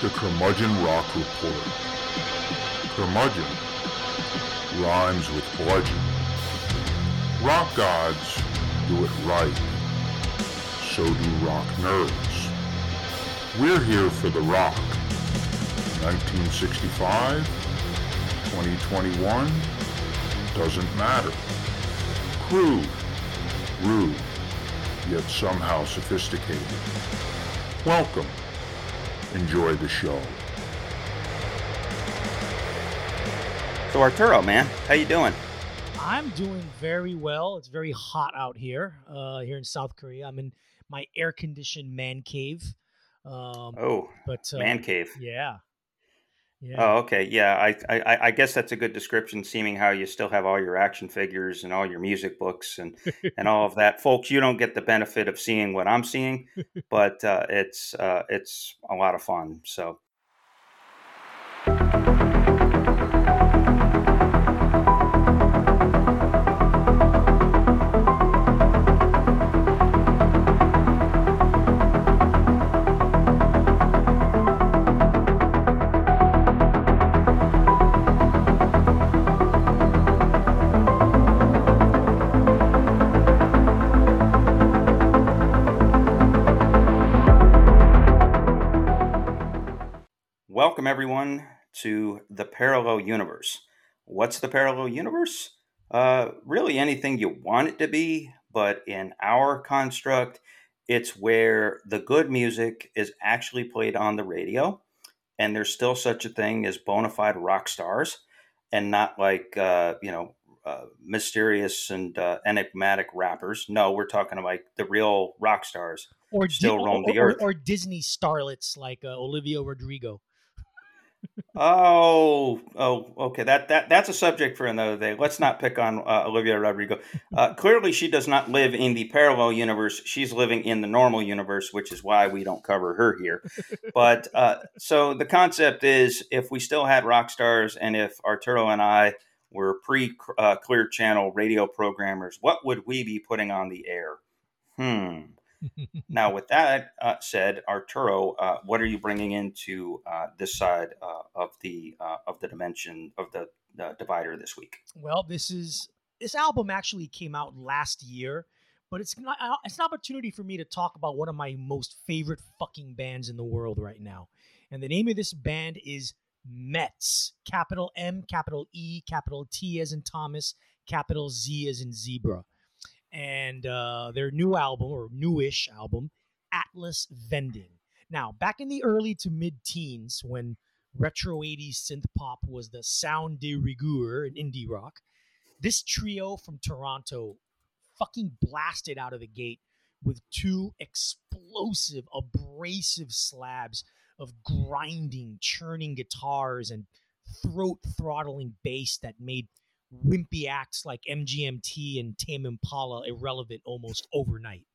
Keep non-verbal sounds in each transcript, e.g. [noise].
The Curmudgeon Rock Report. Curmudgeon rhymes with bludgeon. Rock gods do it right. So do rock nerds. We're here for the rock. 1965, 2021, doesn't matter. Crude, rude, yet somehow sophisticated. Welcome. Enjoy the show. So Arturo, man, how you doing? I'm doing very well. It's very hot out here, uh, here in South Korea. I'm in my air-conditioned man cave. Um, Oh, but uh, man cave. Yeah, yeah. Oh, okay. Yeah, I, I I guess that's a good description, seeming how you still have all your action figures and all your music books and and all of that. Folks, you don't get the benefit of seeing what I'm seeing, [laughs] but uh, it's uh, it's a lot of fun. So. Everyone, to the Parallel Universe. What's the Parallel Universe? Uh, really, anything you want it to be, but in our construct, it's where the good music is actually played on the radio, and there's still such a thing as bona fide rock stars, and not like, uh, you know, uh, mysterious and uh, enigmatic rappers. No, we're talking like the real rock stars. or still Di- roam the or- earth. or Disney starlets like uh, Olivia Rodrigo. Oh, oh, okay. That that that's a subject for another day. Let's not pick on uh, Olivia Rodrigo. Uh, clearly, she does not live in the parallel universe. She's living in the normal universe, which is why we don't cover her here. But uh, so the concept is, if we still had rock stars, and if Arturo and I were pre uh, Clear Channel radio programmers, what would we be putting on the air? Hmm. Now, with that uh, said, Arturo, uh, what are you bringing into uh, this side uh, of the uh, of the dimension of the uh, divider this week? Well, this is this album actually came out last year, but it's not uh, it's an opportunity for me to talk about one of my most favorite fucking bands in the world right now. And the name of this band is Metz. Capital M, capital E, capital T as in Thomas, capital Z as in zebra. And uh, their new album or newish album, Atlas Vending. Now, back in the early to mid teens, when retro 80s synth pop was the sound de rigueur in indie rock, this trio from Toronto fucking blasted out of the gate with two explosive, abrasive slabs of grinding, churning guitars and throat throttling bass that made wimpy acts like MGMT and Tame Impala irrelevant almost overnight.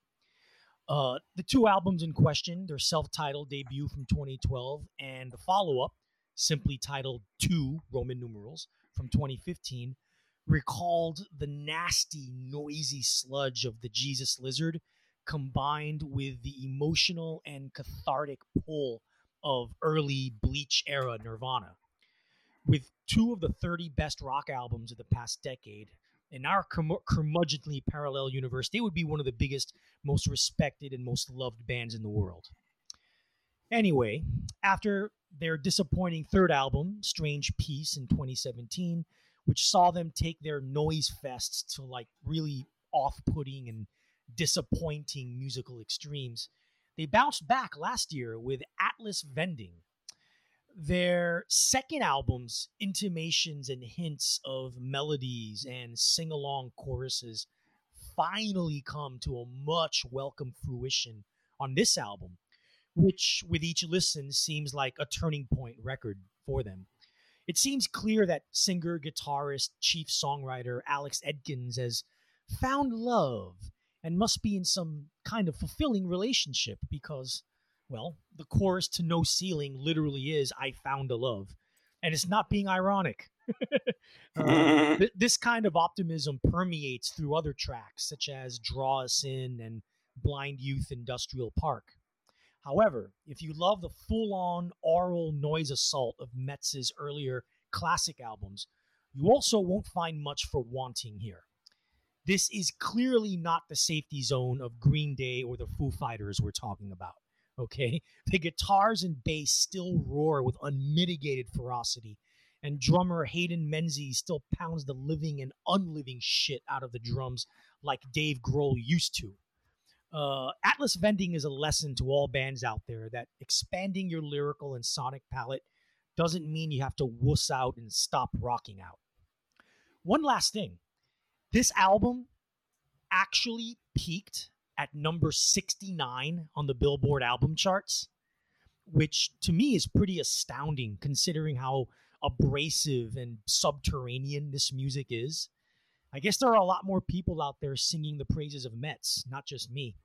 Uh, the two albums in question, their self-titled debut from 2012 and the follow-up, simply titled Two Roman numerals from 2015, recalled the nasty, noisy sludge of the Jesus Lizard combined with the emotional and cathartic pull of early Bleach era Nirvana. With two of the 30 best rock albums of the past decade, in our curmu- curmudgeonly parallel universe, they would be one of the biggest, most respected, and most loved bands in the world. Anyway, after their disappointing third album, Strange Peace, in 2017, which saw them take their noise fests to like really off putting and disappointing musical extremes, they bounced back last year with Atlas Vending. Their second album's intimations and hints of melodies and sing along choruses finally come to a much welcome fruition on this album, which with each listen seems like a turning point record for them. It seems clear that singer, guitarist, chief songwriter Alex Edkins has found love and must be in some kind of fulfilling relationship because, well, the chorus to No Ceiling literally is I found a love. And it's not being ironic. Uh, [laughs] [laughs] th- this kind of optimism permeates through other tracks, such as Draw Us In and Blind Youth Industrial Park. However, if you love the full on aural noise assault of Metz's earlier classic albums, you also won't find much for wanting here. This is clearly not the safety zone of Green Day or the Foo Fighters we're talking about. Okay? [laughs] The guitars and bass still roar with unmitigated ferocity, and drummer Hayden Menzies still pounds the living and unliving shit out of the drums like Dave Grohl used to. Uh, Atlas Vending is a lesson to all bands out there that expanding your lyrical and sonic palette doesn't mean you have to wuss out and stop rocking out. One last thing this album actually peaked at number 69 on the Billboard album charts, which to me is pretty astounding considering how abrasive and subterranean this music is. I guess there are a lot more people out there singing the praises of Metz, not just me.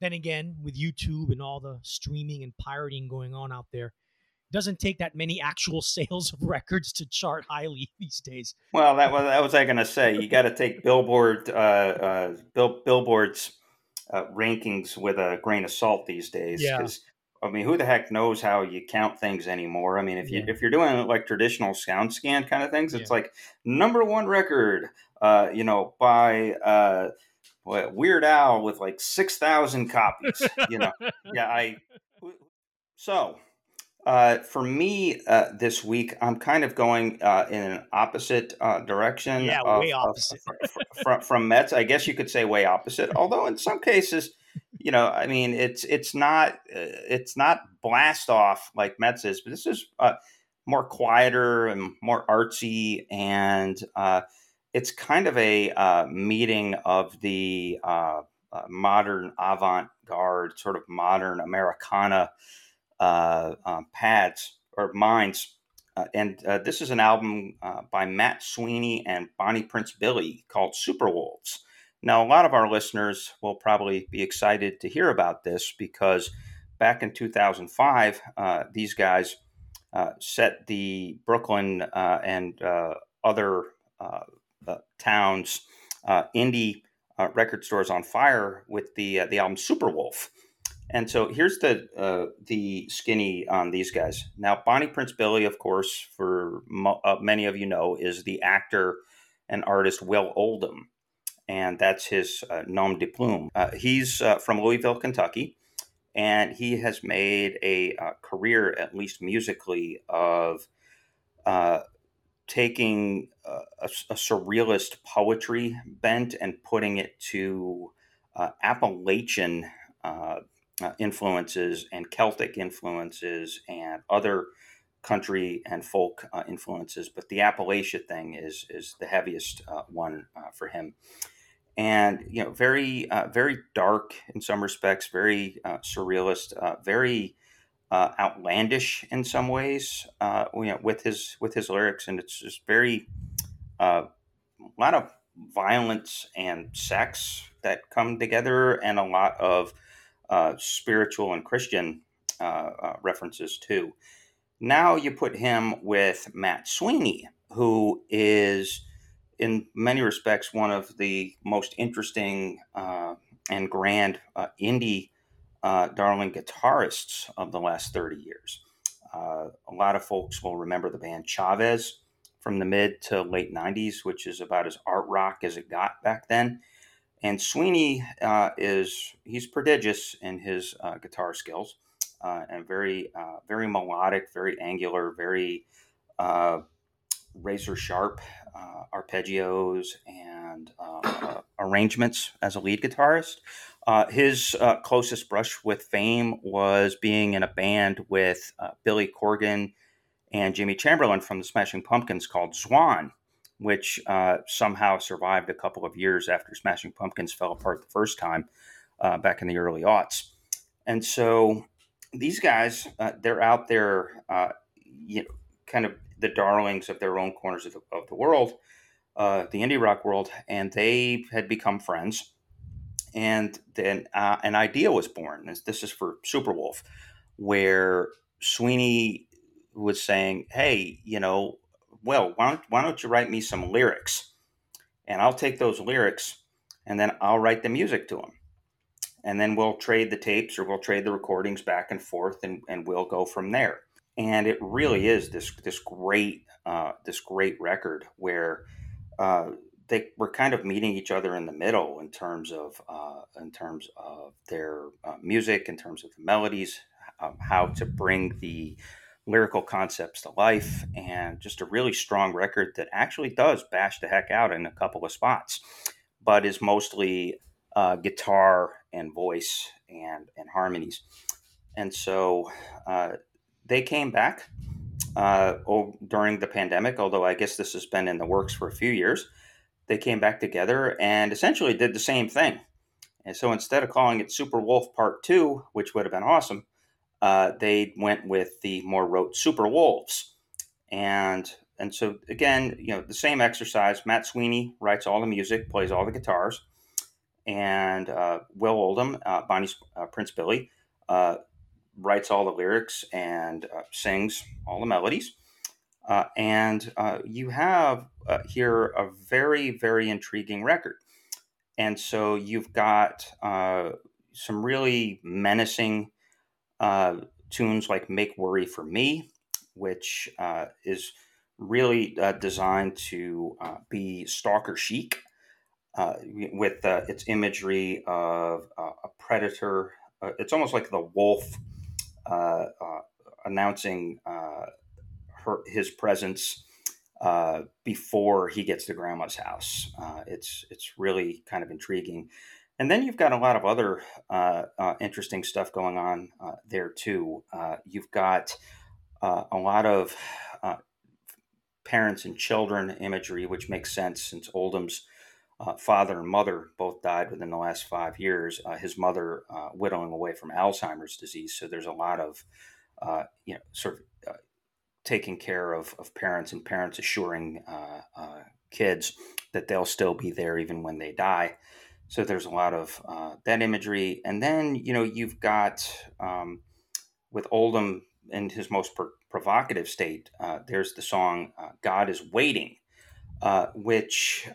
Then again, with YouTube and all the streaming and pirating going on out there, it doesn't take that many actual [laughs] sales of records to chart highly [laughs] these days. Well, that was that was I going to say. You got to take Billboard, uh, uh, Bill, Billboard's uh, rankings with a grain of salt these days. Yeah. Because I mean, who the heck knows how you count things anymore? I mean, if you Yeah. if you're doing like traditional sound scan kind of things, it's Yeah. like number one record, uh, you know, by uh, what, Weird Al with like six thousand copies. you know, yeah, I. So, uh, for me uh, this week, I'm kind of going uh, in an opposite uh, direction. Yeah, of- way of- opposite. from from Metz. I guess you could say way opposite. Although in some cases, you know, I mean, it's it's not uh, it's not blast off like Metz is, but this is uh, more quieter and more artsy, and uh, it's kind of a uh, meeting of the uh, uh, modern avant-garde, sort of modern Americana uh, um, pads or minds. Uh, and uh, this is an album uh, by Matt Sweeney and Bonnie Prince Billy called Superwolves. Now, a lot of our listeners will probably be excited to hear about this because back in 2005, uh, these guys uh, set the Brooklyn uh, and uh, other uh, uh, towns uh, indie uh, record stores on fire with the uh, the album Superwolf. And so here's the uh, the skinny on these guys. Now, Bonnie Prince Billy, of course, for mo- uh, many of you know, is the actor and artist Will Oldham, and that's his uh, nom de plume. Uh, he's uh, from Louisville, Kentucky, and he has made a uh, career, at least musically, of taking a, a surrealist poetry bent and putting it to Appalachian uh, influences and Celtic influences and other country and folk uh, influences, but the Appalachia thing is is the heaviest uh, one uh, for him. And you know, very uh, very dark in some respects, very surrealist, very outlandish in some ways. You know, with his with his lyrics, and it's just very a lot of violence and sex that come together, and a lot of uh, spiritual and Christian uh, uh, references too. Now you put him with Matt Sweeney, who is, in many respects, one of the most interesting uh, and grand indie darling guitarists of the last 30 years. A lot of folks will remember the band Chavez from the mid to late 90s, which is about as art rock as it got back then. And Sweeney uh, is he's prodigious in his uh, guitar skills uh, and very uh, very melodic, very angular, very uh, razor sharp arpeggios and arrangements as a lead guitarist. His closest brush with fame was being in a band with Billy Corgan and Jimmy Chamberlin from the Smashing Pumpkins called Zwan which uh, somehow survived a couple of years after Smashing Pumpkins fell apart the first time uh, back in the early aughts. And so these guys, uh, they're out there, uh, you know, kind of the darlings of their own corners of the, of the world, uh, the indie rock world, and they had become friends. And then uh, an idea was born. This, this is for Superwolf, where Sweeney was saying, "Hey, you know, well, why don't, why don't you write me some lyrics? And I'll take those lyrics and then I'll write the music to them. and then we'll trade the tapes or we'll trade the recordings back and forth, and, and we'll go from there. And it really is this this great uh, this great record where uh, they were kind of meeting each other in the middle in terms of uh, in terms of their uh, music, in terms of the melodies, um, how to bring the lyrical concepts to life, and just a really strong record that actually does bash the heck out in a couple of spots, but is mostly uh, guitar and voice and and harmonies. And so uh, they came back uh, during the pandemic, although I guess this has been in the works for a few years. They came back together and essentially did the same thing. And so instead of calling it Super Wolf Part 2, which would have been awesome, uh, they went with the more rote Superwolves. And and so again, you know, the same exercise. Matt Sweeney writes all the music, plays all the guitars, and uh, Will Oldham, uh, Bonnie's uh, Prince Billy, uh, writes all the lyrics and uh, sings all the melodies. And you have here a very, very intriguing record. And so you've got some really menacing uh, tunes like Make Worry for Me, which uh, is really uh, designed to uh, be stalker chic. with its imagery of a predator, it's almost like the wolf uh, uh, announcing uh, her, his presence before he gets to grandma's house. it's it's really kind of intriguing. And then you've got a lot of other interesting stuff going on there too. you've got a lot of parents and children imagery, which makes sense since Oldham's uh, father and mother both died within the last five years. Uh, his mother uh, widowing away from Alzheimer's disease. So there's a lot of, uh, you know, sort of uh, taking care of, of parents and parents assuring uh, kids that they'll still be there even when they die. So there's a lot of that imagery. And then, you know, you've got um, with Oldham in his most pro- provocative state, there's the song God is Waiting. which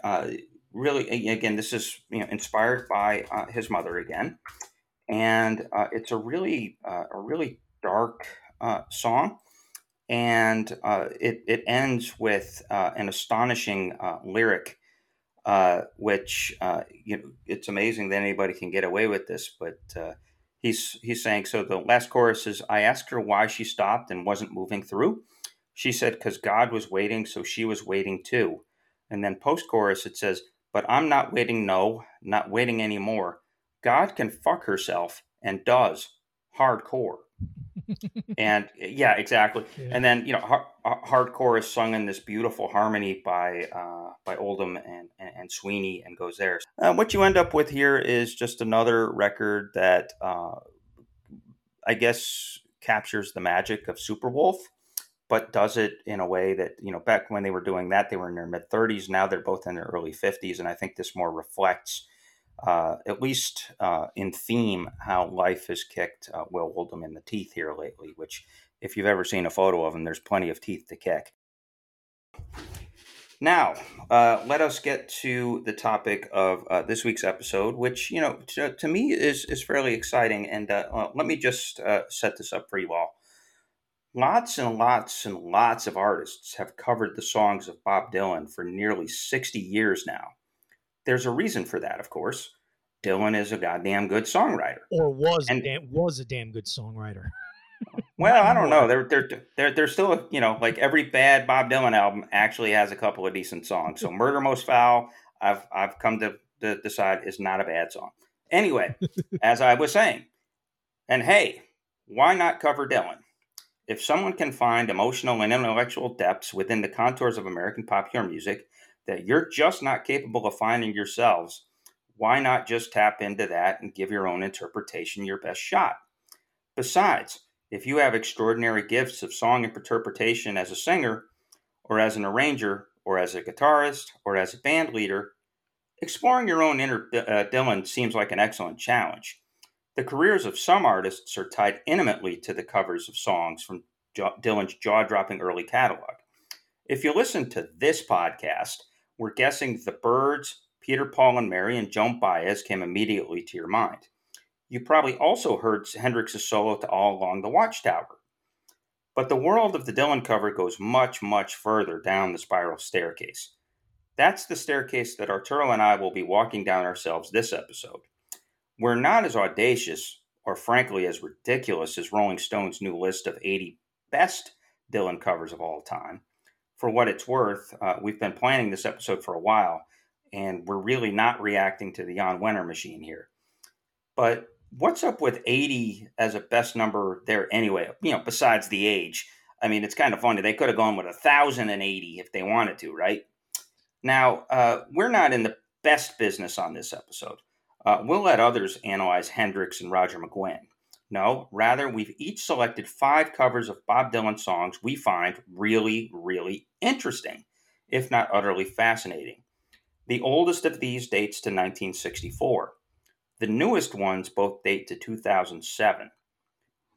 really again this is you know inspired by uh, his mother again and uh, it's a really uh, a really dark uh, song and uh, it, it ends with uh, an astonishing lyric Uh, which uh, you know it's amazing that anybody can get away with this but uh, he's he's saying so the last chorus is i asked her why she stopped and wasn't moving through she said because god was waiting so she was waiting too and then post chorus it says but I'm not waiting, no, not waiting anymore. God can fuck herself and does hardcore. [laughs] and yeah, exactly. Yeah. And then you know, hard, hardcore is sung in this beautiful harmony by uh, by Oldham and, and, and Sweeney and goes there. Uh, what you end up with here is just another record that uh, I guess captures the magic of Superwolf but does it in a way that you know back when they were doing that they were in their mid 30s now they're both in their early 50s and i think this more reflects uh, at least uh, in theme how life has kicked uh, will oldham in the teeth here lately which if you've ever seen a photo of him there's plenty of teeth to kick now uh, let us get to the topic of uh, this week's episode which you know to, to me is is fairly exciting and uh, let me just set this up for you all Lots and lots and lots of artists have covered the songs of Bob Dylan for nearly 60 years now. There's a reason for that, of course. Dylan is a goddamn good songwriter. Or was and, a damn, was a damn good songwriter. [laughs] well, I don't know. They're, they're, they're, they're still, you know, like every bad Bob Dylan album actually has a couple of decent songs. So Murder Most Foul, I've, I've come to, to decide is not a bad song. Anyway, [laughs] as I was saying, and hey, why not cover Dylan? If someone can find emotional and intellectual depths within the contours of American popular music that you're just not capable of finding yourselves, why not just tap into that and give your own interpretation your best shot? Besides, if you have extraordinary gifts of song interpretation as a singer, or as an arranger, or as a guitarist, or as a band leader, exploring your own inner uh, Dylan seems like an excellent challenge. The careers of some artists are tied intimately to the covers of songs from Dylan's jaw dropping early catalog. If you listen to this podcast, we're guessing the Byrds, Peter, Paul, and Mary, and Joan Baez came immediately to your mind. You probably also heard Hendrix's solo to All Along the Watchtower. But the world of the Dylan cover goes much, much further down the spiral staircase. That's the staircase that Arturo and I will be walking down ourselves this episode. We're not as audacious, or frankly as ridiculous, as Rolling Stone's new list of 80 best Dylan covers of all time. For what it's worth, uh, we've been planning this episode for a while, and we're really not reacting to the Jan Wenner machine here. But what's up with 80 as a best number there anyway? You know, besides the age. I mean, it's kind of funny. They could have gone with 1,080 if they wanted to, right? Now, uh, we're not in the best business on this episode. Uh, we'll let others analyze Hendrix and Roger McGuinn. No, rather, we've each selected five covers of Bob Dylan songs we find really, really interesting, if not utterly fascinating. The oldest of these dates to 1964. The newest ones both date to 2007.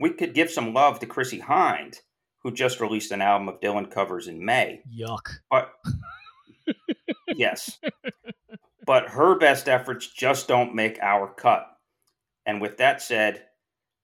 We could give some love to Chrissie Hynde, who just released an album of Dylan covers in May. Yuck. But [laughs] yes. But her best efforts just don't make our cut. And with that said,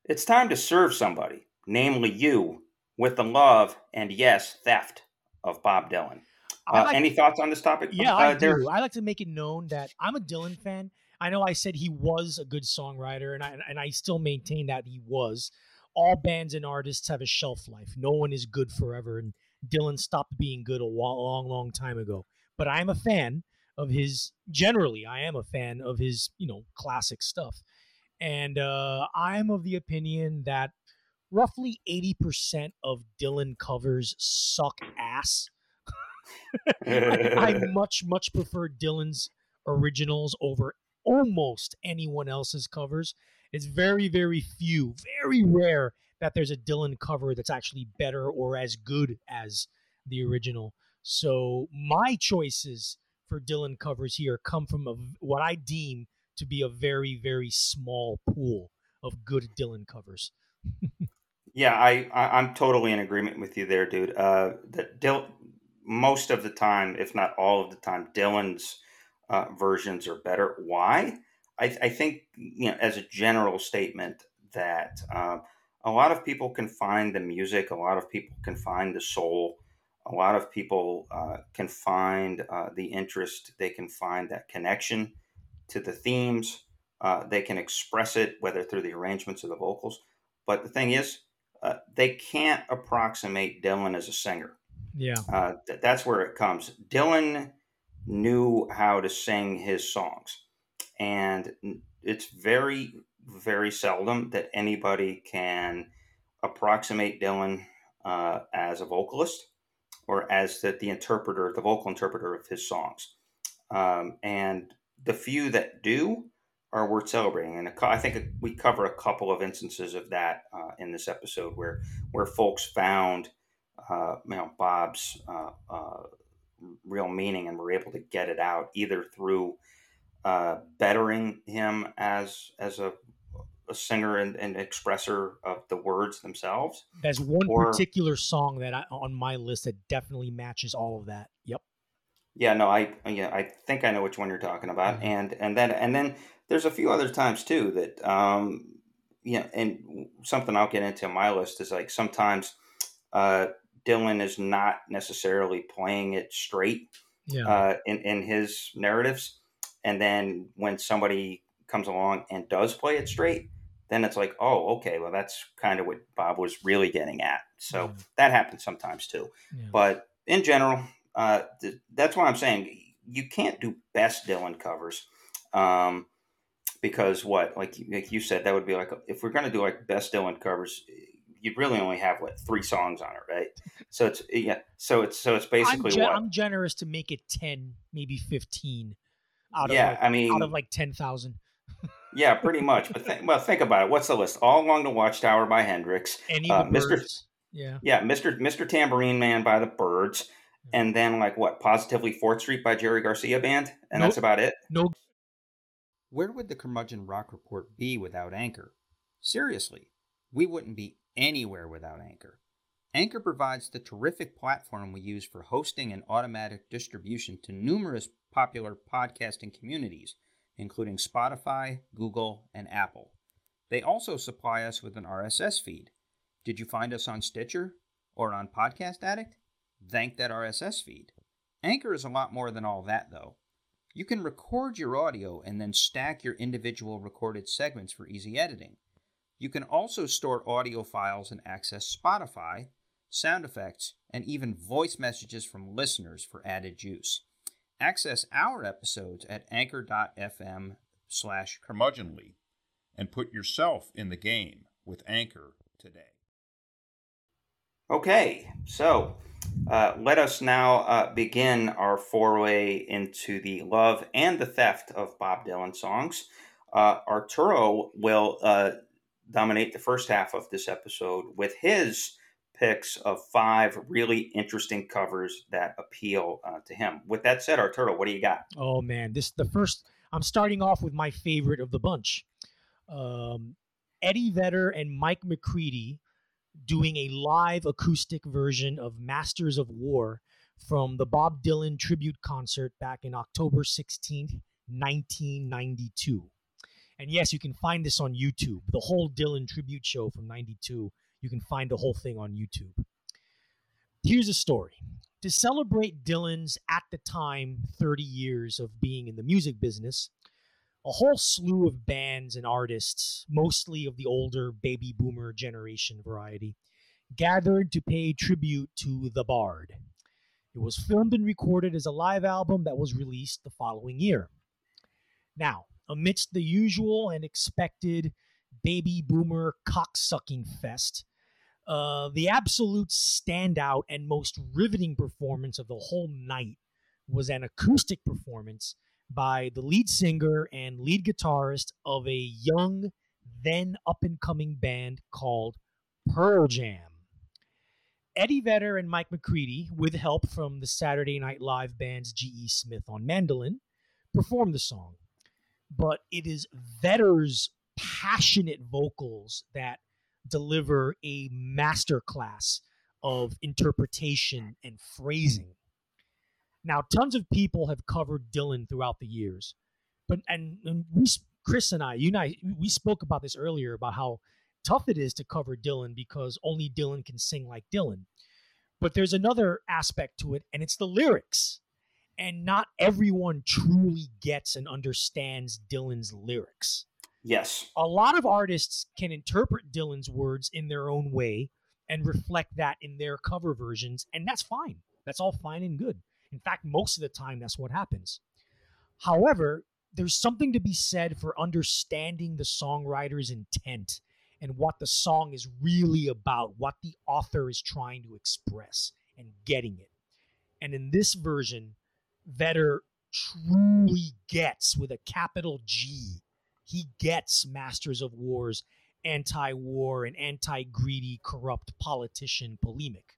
it's time to serve somebody, namely you, with the love and yes, theft of Bob Dylan. Uh, like, any thoughts on this topic? Yeah, uh, I do. I like to make it known that I'm a Dylan fan. I know I said he was a good songwriter, and I and I still maintain that he was. All bands and artists have a shelf life. No one is good forever, and Dylan stopped being good a long, long time ago but I'm a fan of his. Generally, I am a fan of his, you know, classic stuff, and uh, I'm of the opinion that roughly 80% of Dylan covers suck ass. [laughs] I, I [laughs] much much prefer Dylan's originals over almost anyone else's covers. It's very very few, very rare that there's a Dylan cover that's actually better or as good as the original. So my choices for Dylan covers here come from a, what I deem to be a very, very small pool of good Dylan covers. yeah, I, I am totally in agreement with you there, dude. Uh, that Dylan, most of the time, if not all of the time, Dylan's uh, versions are better. Why? I, I think you know, as a general statement, that uh, a lot of people can find the music, a lot of people can find the soul a lot of people uh, can find uh, the interest, they can find that connection to the themes. Uh, they can express it, whether through the arrangements or the vocals. But the thing is, uh, they can't approximate Dylan as a singer. Yeah. Uh, th- that's where it comes. Dylan knew how to sing his songs. And it's very, very seldom that anybody can approximate Dylan uh, as a vocalist or as the, the interpreter, the vocal interpreter of his songs. Um, and the few that do are worth celebrating. And I think we cover a couple of instances of that uh, in this episode where where folks found uh, you know Bob's uh, uh real meaning and were able to get it out either through uh, bettering him as as a a singer and, and expresser of the words themselves. There's one or, particular song that I, on my list that definitely matches all of that. Yep. Yeah, no, I yeah, I think I know which one you're talking about, mm-hmm. and and then and then there's a few other times too that um yeah, and something I'll get into my list is like sometimes uh Dylan is not necessarily playing it straight yeah. uh, in in his narratives, and then when somebody comes along and does play it straight, then it's like, oh, okay, well, that's kind of what Bob was really getting at. So yeah. that happens sometimes too. Yeah. But in general, uh, th- that's why I'm saying you can't do best Dylan covers. Um, because what, like, like you said, that would be like, if we're going to do like best Dylan covers, you'd really only have what three songs on it, right? So it's yeah, so it's so it's basically I'm, ge- what I'm generous to make it ten, maybe fifteen. Out of yeah, like, I mean, out of like ten thousand. [laughs] Yeah, pretty much. But th- well, think about it. What's the list? All Along the Watchtower by Hendrix. Any uh, Mr. Yeah. Yeah, Mr. Mr. Tambourine Man by the Byrds, and then like what? Positively Fourth Street by Jerry Garcia Band, and nope. that's about it. No. Where would the Curmudgeon Rock Report be without Anchor? Seriously, we wouldn't be anywhere without Anchor. Anchor provides the terrific platform we use for hosting and automatic distribution to numerous popular podcasting communities including Spotify, Google, and Apple. They also supply us with an RSS feed. Did you find us on Stitcher or on Podcast Addict? Thank that RSS feed. Anchor is a lot more than all that, though. You can record your audio and then stack your individual recorded segments for easy editing. You can also store audio files and access Spotify, sound effects, and even voice messages from listeners for added juice. Access our episodes at anchor.fm slash curmudgeonly and put yourself in the game with Anchor today. Okay, so uh, let us now uh, begin our foray into the love and the theft of Bob Dylan songs. Uh, Arturo will uh, dominate the first half of this episode with his picks of five really interesting covers that appeal uh, to him. With that said, Arturo, what do you got? Oh man, this the first. I'm starting off with my favorite of the bunch, um, Eddie Vedder and Mike McCready doing a live acoustic version of Masters of War from the Bob Dylan tribute concert back in October 16th, 1992. And yes, you can find this on YouTube. The whole Dylan tribute show from 92, you can find the whole thing on YouTube. Here's a story. To celebrate Dylan's, at the time, 30 years of being in the music business, a whole slew of bands and artists, mostly of the older baby boomer generation variety, gathered to pay tribute to The Bard. It was filmed and recorded as a live album that was released the following year. Now, amidst the usual and expected baby boomer cocksucking fest, uh, the absolute standout and most riveting performance of the whole night was an acoustic performance by the lead singer and lead guitarist of a young, then up and coming band called Pearl Jam. Eddie Vedder and Mike McCready, with help from the Saturday Night Live band's G.E. Smith on mandolin, performed the song. But it is Vedder's passionate vocals that deliver a masterclass of interpretation and phrasing. Now, tons of people have covered Dylan throughout the years, but and, and we, Chris and I, you and I, we spoke about this earlier about how tough it is to cover Dylan because only Dylan can sing like Dylan. But there's another aspect to it, and it's the lyrics. And not everyone truly gets and understands Dylan's lyrics. Yes. A lot of artists can interpret Dylan's words in their own way and reflect that in their cover versions, and that's fine. That's all fine and good. In fact, most of the time, that's what happens. However, there's something to be said for understanding the songwriter's intent and what the song is really about, what the author is trying to express, and getting it. And in this version, Vedder truly gets with a capital G. He gets Masters of War's anti war and anti greedy, corrupt politician polemic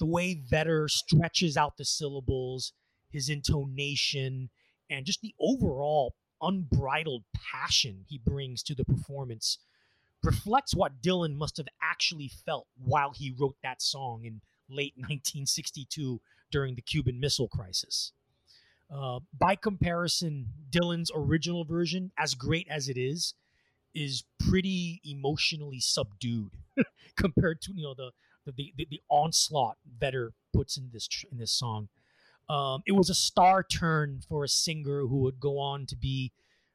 the way Vedder stretches out the syllables, his intonation, and just the overall unbridled passion he brings to the performance reflects what Dylan must have actually felt while he wrote that song in late [laughs] 1962 during the Cuban Missile Crisis. Uh, by comparison, Dylan's original version, as great as it is, is pretty emotionally subdued [laughs] compared to you know the the the, the onslaught Vedder puts in this in this song. Um, it was a star turn for a singer who would go on to be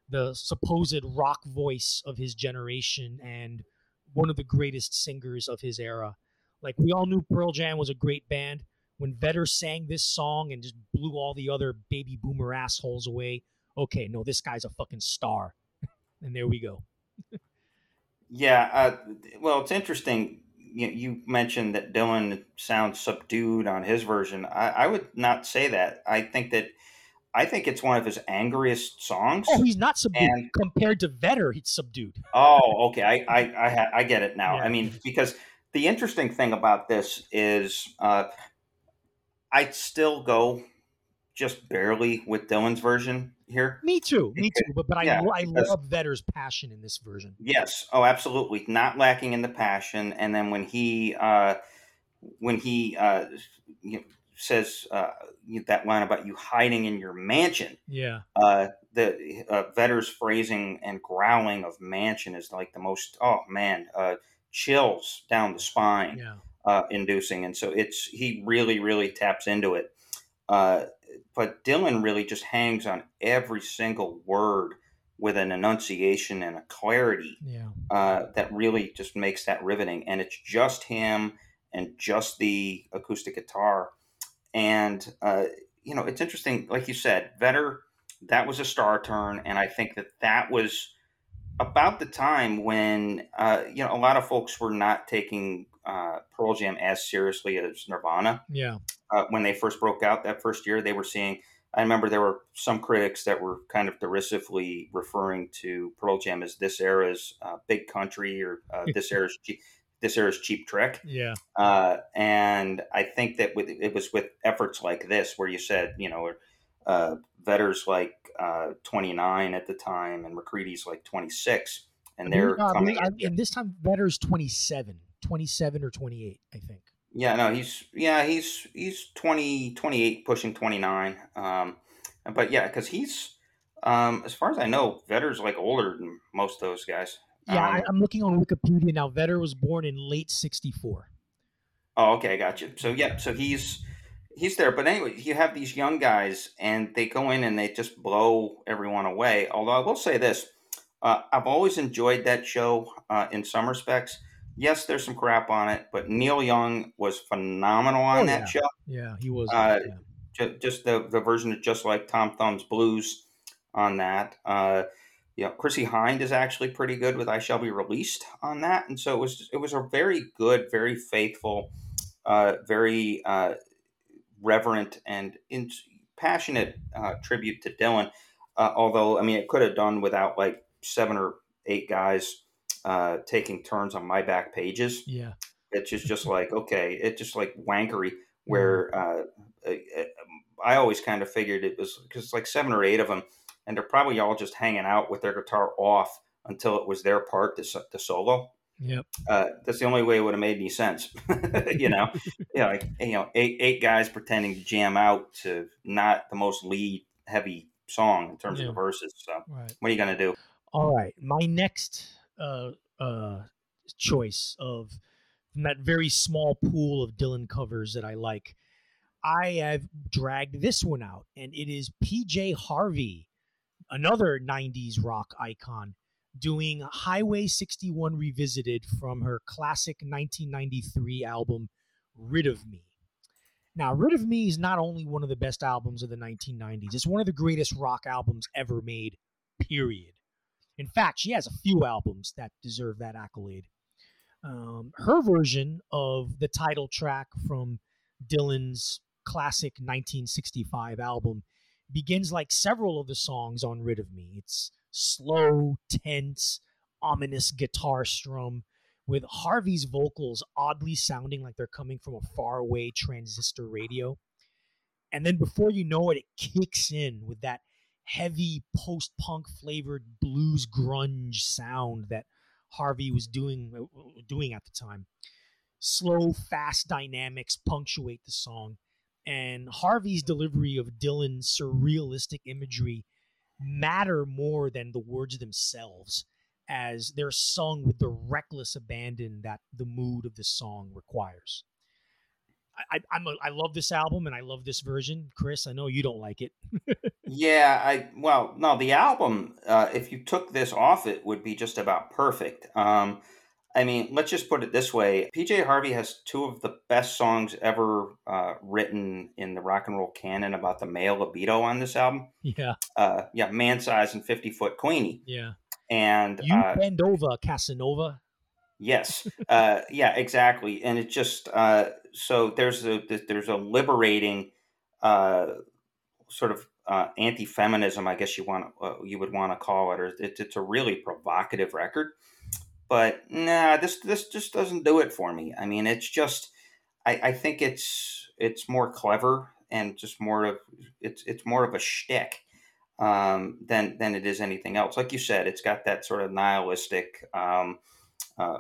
the supposed rock voice of his generation and one of the greatest singers of his era. Like we all knew Pearl Jam was a great band. When Vedder sang this song and just blew all the other baby boomer assholes away, okay, no, this guy's a fucking star. [laughs] and there we go. [laughs] yeah, uh, well, it's interesting you, you mentioned that Dylan sounds subdued on his version. I, I would not say that. I think that I think it's one of his angriest songs. Oh, he's not subdued and, compared to Vedder. He's subdued. Oh, okay. I I I, I get it now. Yeah. I mean, because the interesting thing about this is, uh, I still go just barely with Dylan's version here. Me too, me too. But but yeah, I I love Vedder's passion in this version. Yes, oh, absolutely, not lacking in the passion. And then when he uh, when he uh, you know, says uh, that line about you hiding in your mansion. Yeah. Uh, the uh, Vedder's phrasing and growling of mansion is like the most, oh man, uh, chills down the spine Yeah. uh, inducing. And so it's, he really, really taps into it. Uh, but Dylan really just hangs on every single word with an enunciation and a clarity Yeah. uh, that really just makes that riveting. And it's just him and just the acoustic guitar. And, uh, you know, it's interesting, like you said, Vedder, that was a star turn. And I think that that was about the time when, uh, you know, a lot of folks were not taking uh, Pearl Jam as seriously as Nirvana Yeah. uh, when they first broke out that first year. They were seeing. I remember there were some critics that were kind of derisively referring to Pearl Jam as this era's uh, big country or uh, [laughs] this era's cheap, this era's cheap trick. Yeah. Uh, and I think that with it was with efforts like this where you said, you know, uh, Vedder's like uh, 29 at the time and McCready's like 26, and they're coming. I- and this time Vedder's 27, 27 or 28, I think. Yeah, no, he's yeah, he's he's 20, 28, pushing 29. Um, but yeah, because he's um, as far as I know, Vedder's like older than most of those guys. Yeah, Um, I, I'm looking on Wikipedia now. Vedder was born in late 64. Oh, okay, I got you. So yeah, so he's he's there. But anyway, you have these young guys, and they go in and they just blow everyone away. Although I will say this, uh, I've always enjoyed that show uh, in some respects. Yes, there's some crap on it, but Neil Young was phenomenal on Oh, that yeah. show. Yeah, he was. Uh, yeah. Ju- Just the the version of just like Tom Thumb's Blues on that. Uh, yeah, Chrissie Hynde is actually pretty good with "I Shall Be Released" on that, and so it was it was a very good, very faithful, uh, very uh, reverent and in, passionate uh, tribute to Dylan. Uh, although, I mean, it could have done without like seven or eight guys uh, taking turns on my back pages. Yeah. It's just just like okay, it's just like wankery. Where uh, I always kind of figured it was because it's like seven or eight of them, and they're probably all just hanging out with their guitar off until it was their part to, to solo. Yep. Uh, that's the only way it would have made any sense, [laughs] you know. [laughs] yeah, like you know, eight eight guys pretending to jam out to not the most lead heavy song in terms Yeah. of the verses. So, Right. what are you gonna do? All right. My next uh, uh, choice of from that very small pool of Dylan covers that I like, I have dragged this one out, and it is PJ Harvey, another 90s rock icon, doing Highway 61 Revisited from her classic 1993 album, Rid of Me. Now, Rid of Me is not only one of the best albums of the 1990s, it's one of the greatest rock albums ever made, period. In fact, she has a few albums that deserve that accolade. Um, her version of the title track from Dylan's classic 1965 album begins like several of the songs on Rid of Me. It's slow, tense, ominous guitar strum with Harvey's vocals oddly sounding like they're coming from a faraway transistor radio. And then before you know it, it kicks in with that heavy post punk flavored blues grunge sound that Harvey was doing uh, doing at the time. Slow, fast dynamics punctuate the song, and Harvey's delivery of Dylan's surrealistic imagery matter more than the words themselves, as they're sung with the reckless abandon that the mood of the song requires. I, I, I'm a, I love this album and I love this version. Chris, I know you don't like it. [laughs] Yeah, I well, no, the album. Uh, if you took this off, it would be just about perfect. Um, I mean, let's just put it this way: PJ Harvey has two of the best songs ever uh, written in the rock and roll canon about the male libido on this album. Yeah, Uh, yeah, Man Size and Fifty Foot Queenie, yeah. and You uh, bend over, Casanova. Yes. Uh, yeah, exactly. And it just uh, so there's a there's a liberating uh, sort of uh, anti-feminism, I guess you want uh, you would want to call it, or it, it's a really provocative record. But nah, this this just doesn't do it for me. I mean, it's just I, I think it's it's more clever and just more of it's it's more of a shtick um, than than it is anything else. Like you said, it's got that sort of nihilistic. Um, uh,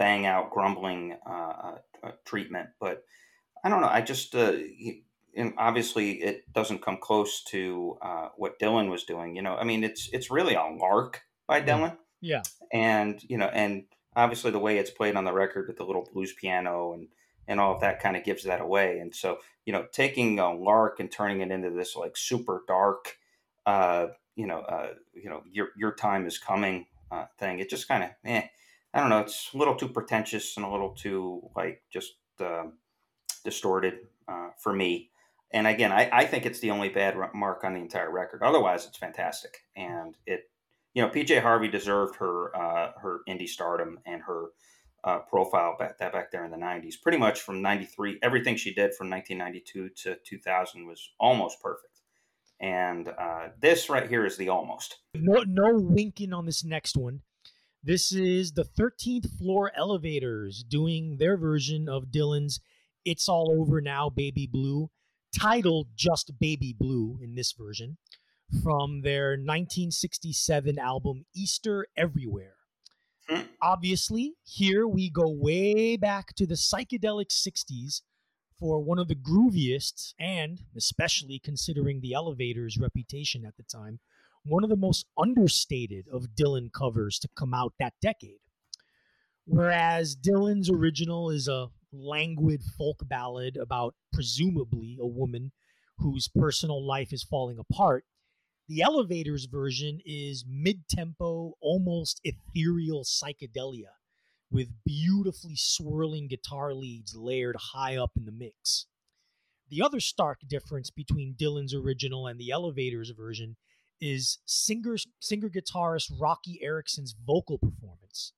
bang out grumbling uh, uh, uh, treatment. But I don't know. I just uh, and obviously it doesn't come close to uh, what Dylan was doing. You know, I mean, it's it's really a lark by Dylan. Yeah. And you know, and obviously the way it's played on the record with the little blues piano and and all of that kind of gives that away. And so, you know, taking a lark and turning it into this like super dark, uh, you know, uh, you know, your your time is coming uh, thing. It just kind of, eh, I don't know. It's a little too pretentious and a little too like just uh, distorted uh, for me. And again, I, I think it's the only bad mark on the entire record. Otherwise, it's fantastic, and it, you know, PJ Harvey deserved her uh, her indie stardom and her uh, profile back that back there in the 90s. Pretty much from 93, everything she did from 1992 to 2000 was almost perfect. And uh, this right here is the almost. No, no winking on this next one. This is the 13th floor elevators doing their version of Dylan's It's All Over Now, Baby Blue, titled just Baby Blue in this version, from their 1967 album Easter Everywhere. Hmm. Obviously, here we go way back to the psychedelic 60s for one of the grooviest, and especially considering the elevator's reputation at the time, one of the most understated of Dylan covers to come out that decade. Whereas Dylan's original is a languid folk ballad about presumably a woman whose personal life is falling apart, the Elevators version is mid tempo, almost ethereal psychedelia with beautifully swirling guitar leads layered high up in the mix. The other stark difference between Dylan's original and the Elevators version is singer singer guitarist Roky Erickson's vocal performance.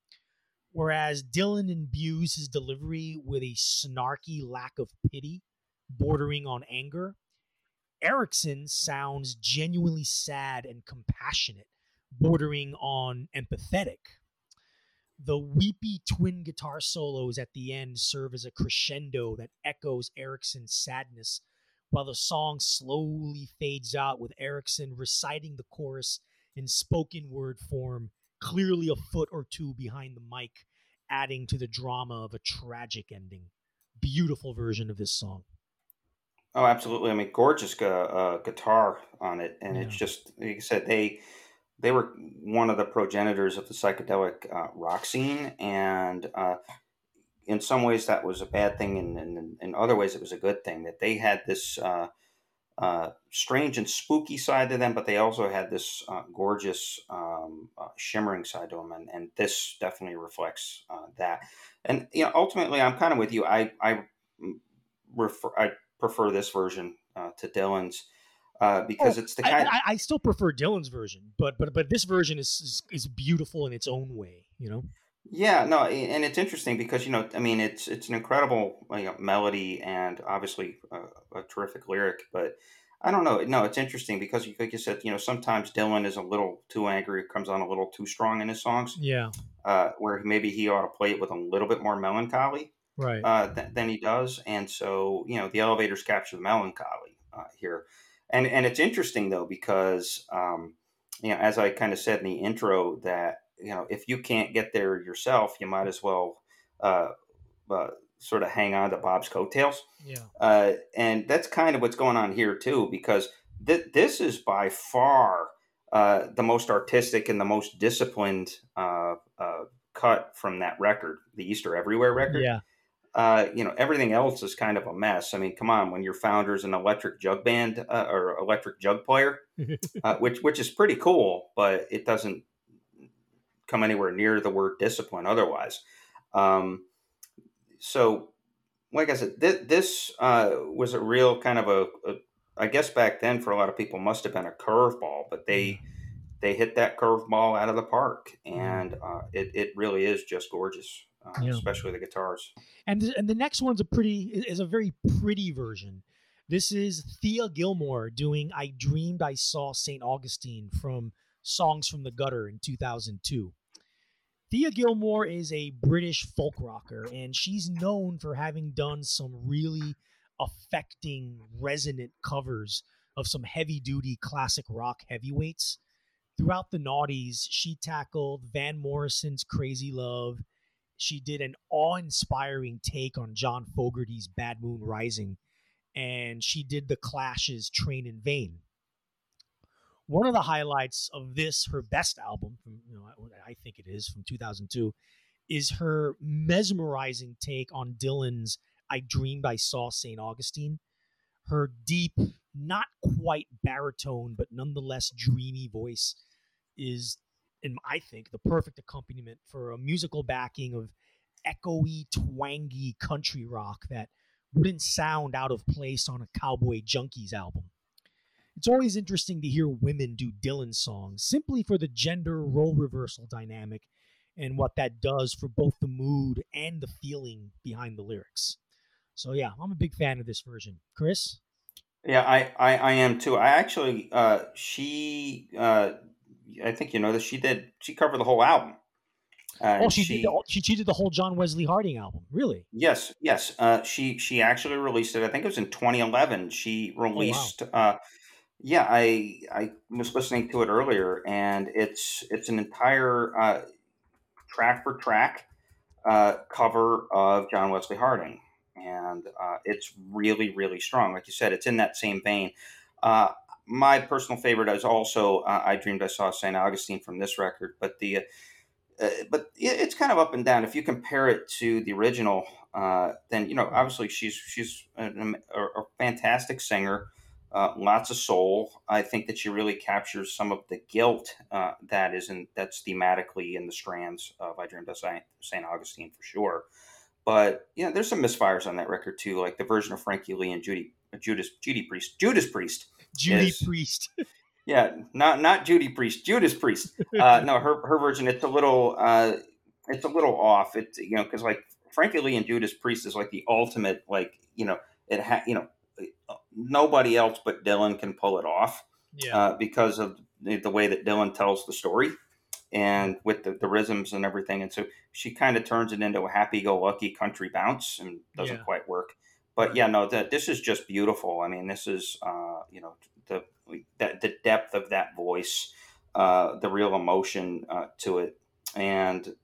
Whereas Dylan imbues his delivery with a snarky lack of pity, bordering on anger, Erickson sounds genuinely sad and compassionate, bordering on empathetic. The weepy twin guitar solos at the end serve as a crescendo that echoes Erickson's sadness, while the song slowly fades out with Erickson reciting the chorus in spoken word form, clearly a foot or two behind the mic, adding to the drama of a tragic ending. Beautiful version of this song. Oh, absolutely. I mean, gorgeous uh, guitar on it, and yeah. it's just like I said, they they were one of the progenitors of the psychedelic uh, rock scene, and uh, in some ways that was a bad thing, and, and in other ways it was a good thing that they had this uh, uh, strange and spooky side to them, but they also had this uh, gorgeous um, shimmering side to them, and, and this definitely reflects that. And you know, ultimately, I'm kind of with you. I I mm, refer I prefer this version uh, to Dylan's uh, because oh, it's the kind. I, I, I, still prefer Dylan's version, but but but this version is, is, is beautiful in its own way. You know. Yeah, no, and it's interesting because you know, I mean, it's it's an incredible you know, melody and obviously a, a terrific lyric, but I don't know. No, it's interesting because, like you said, you know, sometimes Dylan is a little too angry, comes on a little too strong in his songs. Yeah. Uh, where maybe he ought to play it with a little bit more melancholy right uh, th- than he does and so you know the elevators capture the melancholy uh, here and and it's interesting though because um, you know as i kind of said in the intro that you know if you can't get there yourself you might as well uh, uh sort of hang on to bob's coattails. Yeah. Uh, and that's kind of what's going on here too because th- this is by far uh, the most artistic and the most disciplined cut from that record the easter everywhere record. Yeah. Uh, you know, everything else is kind of a mess. I mean, come on, when your founder's an electric jug band uh, or electric jug player, [laughs] uh, which which is pretty cool, but it doesn't come anywhere near the word discipline otherwise. Um, so, like I said, th- this uh, was a real kind of a, a, I guess back then for a lot of people must have been a curveball, but they they hit that curveball out of the park, and uh, it it really is just gorgeous uh, yeah. especially the guitars. And th- and the next one's a pretty is a very pretty version. This is Thea Gilmore doing "I Dreamed I Saw Saint Augustine" from Songs from the Gutter in 2002. Thea Gilmore is a British folk rocker, and she's known for having done some really affecting, resonant covers of some heavy duty classic rock heavyweights. Throughout the noughties, she tackled Van Morrison's Crazy Love, she did an awe-inspiring take on John Fogerty's Bad Moon Rising, and she did the Clash's "Train in Vain." One of the highlights of this, her best album, from you know, I think it is from 2002, is her mesmerizing take on Dylan's "I Dreamed I Saw Saint Augustine." Her deep, not quite baritone, but nonetheless dreamy voice is, and I think, the perfect accompaniment for a musical backing of echoey, twangy country rock that wouldn't sound out of place on a Cowboy Junkies album. It's always interesting to hear women do Dylan songs simply for the gender role reversal dynamic and what that does for both the mood and the feeling behind the lyrics. So yeah, I'm a big fan of this version. Chris? Yeah, I, I, I am too. I actually, uh, she, uh, I think you know that she did. She covered the whole album. Uh, oh, she, she, did the, she, did the whole John Wesley Harding album. Really? Yes, yes. Uh, she she actually released it. I think it was in 2011. She released. Oh, wow. uh, yeah, I I was listening to it earlier, and it's it's an entire uh, track for track uh, cover of John Wesley Harding, and uh, it's really really strong. Like you said, it's in that same vein. Uh, my personal favorite is also uh, "I Dreamed I Saw Saint Augustine" from this record, but the uh, but it's kind of up and down. If you compare it to the original, then you know obviously she's she's a, a fantastic singer, uh, lots of soul. I think that she really captures some of the guilt uh, that is in that's thematically in the strands of "I Dreamed of Saint, Saint Augustine" for sure. But yeah, there's some misfires on that record too, like the version of Frankie Lee and Judy Judas Judy Priest Judas Priest Judy is, Priest. [laughs] yeah, not not Judy Priest, Judas Priest. Uh, [laughs] no, her her version it's a little uh, it's a little off. It's you know because like Frankie Lee and Judas Priest is like the ultimate like you know it ha- you know nobody else but Dylan can pull it off. Yeah. Uh, because of the, the, way that Dylan tells the story and with the, the rhythms and everything. And so she kind of turns it into a happy go lucky country bounce and doesn't yeah. quite work but yeah, no, that this is just beautiful. I mean, this is uh, you know the the, the depth of that voice, uh, the real emotion uh, to it, and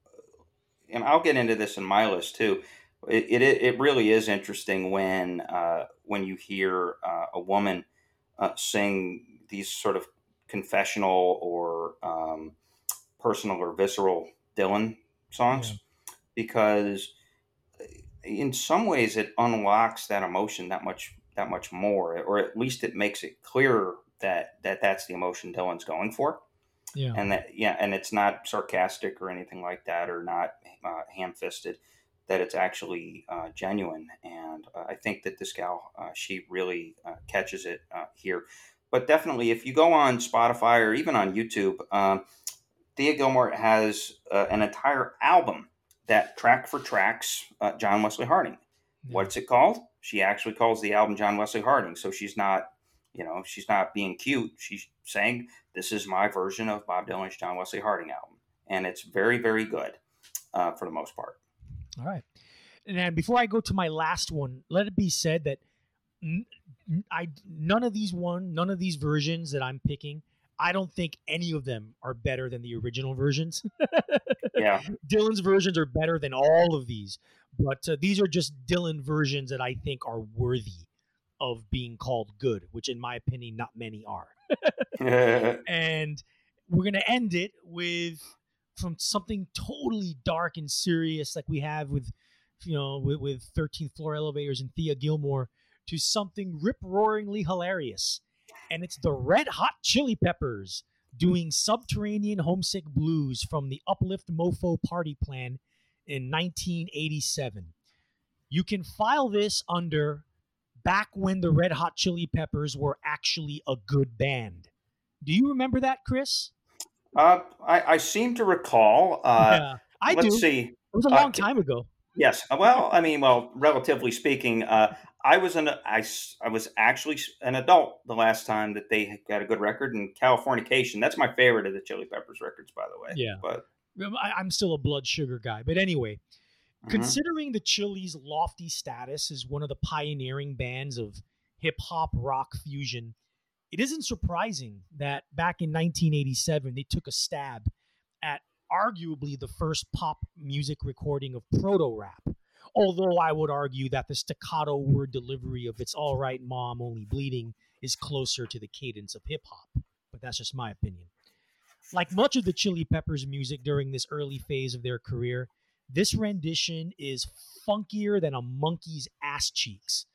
and I'll get into this in my list too. It it, it really is interesting when uh, when you hear uh, a woman uh, sing these sort of confessional or um, personal or visceral Dylan songs, yeah. because in some ways it unlocks that emotion that much that much more or at least it makes it clearer that that that's the emotion Dylan's going for. Yeah. And that yeah and it's not sarcastic or anything like that or not uh, ham-fisted that it's actually uh, genuine and uh, I think that this gal uh, she really uh, catches it uh, here but definitely if you go on Spotify or even on YouTube um, Thea Gilmore has an entire album that track for tracks uh, John Wesley Harding. What's it called? She actually calls the album John Wesley Harding. So she's not, you know, she's not being cute. She's saying this is my version of Bob Dylan's John Wesley Harding album, and it's very, very good uh, for the most part. All right. And before I go to my last one, let it be said that I none of these one, none of these versions that I'm picking I don't think any of them are better than the original versions. [laughs] yeah. Dylan's versions are better than all of these, but uh, these are just Dylan versions that I think are worthy of being called good, which in my opinion, not many are. [laughs] and we're going to end it with from something totally dark and serious like we have with you know with, with 13th floor elevators and Thea Gilmore to something rip roaringly hilarious and it's the Red Hot Chili Peppers doing Subterranean Homesick Blues from the Uplift Mofo Party Plan in 1987. You can file this under back when the Red Hot Chili Peppers were actually a good band. Do you remember that, Chris? Uh, I, I seem to recall. Uh, yeah, I let's do. see. It was a uh, long uh, time ago. Yes. Well, I mean, well, relatively speaking, uh, I was an I, I was actually an adult the last time that they got a good record in Californication. That's my favorite of the Chili Peppers records, by the way. Yeah, but I, am still a Blood Sugar guy. But anyway, mm-hmm. considering the Chili's lofty status as one of the pioneering bands of hip hop rock fusion, it isn't surprising that back in 1987 they took a stab at arguably the first pop music recording of proto rap Although I would argue that the staccato word delivery of "It's all right, mom, only bleeding" is closer to the cadence of hip hop, but that's just my opinion. Like much of the Chili Peppers music during this early phase of their career, this rendition is funkier than a monkey's ass cheeks,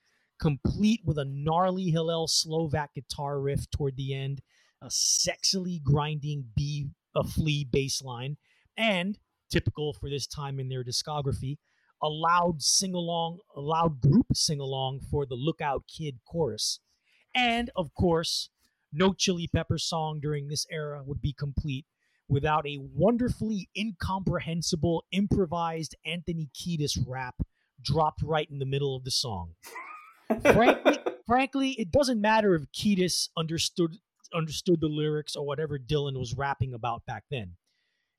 complete with a gnarly Hillel Slovak guitar riff toward the end, a sexily grinding B a flea bass line, and typical for this time in their discography, a loud sing along, a loud group sing along for the Lookout Kid chorus. And of course, no Chili Pepper song during this era would be complete without a wonderfully incomprehensible improvised Anthony Kiedis rap dropped right in the middle of the song. Frankly, [laughs] frankly, it doesn't matter if Kiedis understood understood the lyrics or whatever Dylan was rapping about back then.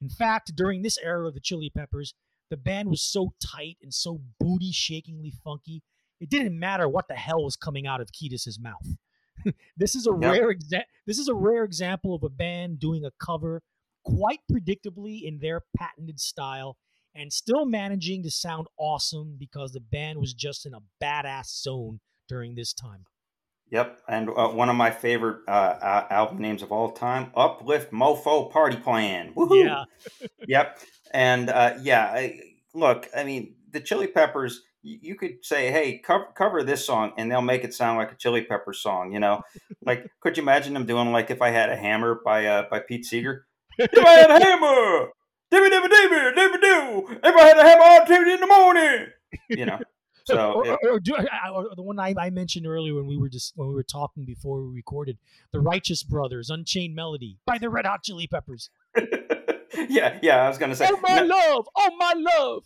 In fact, during this era of the Chili Peppers, the band was so tight and so booty shakingly funky, it didn't matter what the hell was coming out of Kiedis's mouth. [laughs] this is a yep. rare exa- this is a rare example of a band doing a cover quite predictably in their patented style and still managing to sound awesome because the band was just in a badass zone during this time. Yep, and uh, one of my favorite uh, album names of all time, Uplift Mofo Party Plan. Woohoo! Yeah. [laughs] yep, and uh, yeah, I, look, I mean, the Chili Peppers. You could say, "Hey, cover, cover this song," and they'll make it sound like a Chili Pepper song. You know, [laughs] like could you imagine them doing like "If I Had a Hammer" by uh, by Pete Seeger? [laughs] if I had a hammer, David, David, David, David, do. If I had a have take it in the morning. You know. [laughs] So or, or, or, do, uh, uh, or, the one I, I, mentioned earlier when we were just when we were talking before we recorded, the Righteous Brothers, Unchained Melody by the Red Hot Chili Peppers. [laughs] yeah, yeah, I was gonna say. Oh my no. love, oh my love.